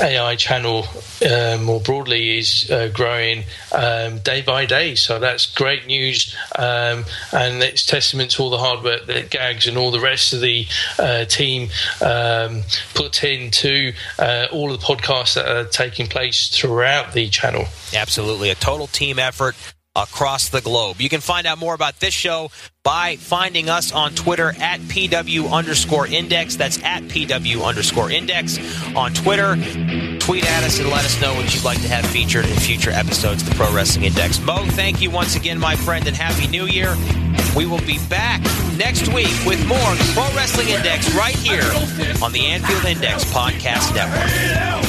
Speaker 2: AI channel uh, more broadly is uh, growing um, day by day. So that's great news, um, and it's testament to all the hard work that Gags and all the rest of the uh, team um, put into uh, all of the podcasts that are taking place throughout the channel.
Speaker 1: Absolutely, a total team effort across the globe. You can find out more about this show by finding us on Twitter at PW underscore index. That's at PW underscore index on Twitter. Tweet at us and let us know what you'd like to have featured in future episodes of the Pro Wrestling Index. Mo, thank you once again, my friend, and Happy New Year. We will be back next week with more Pro Wrestling Index right here on the Anfield Index Podcast Network.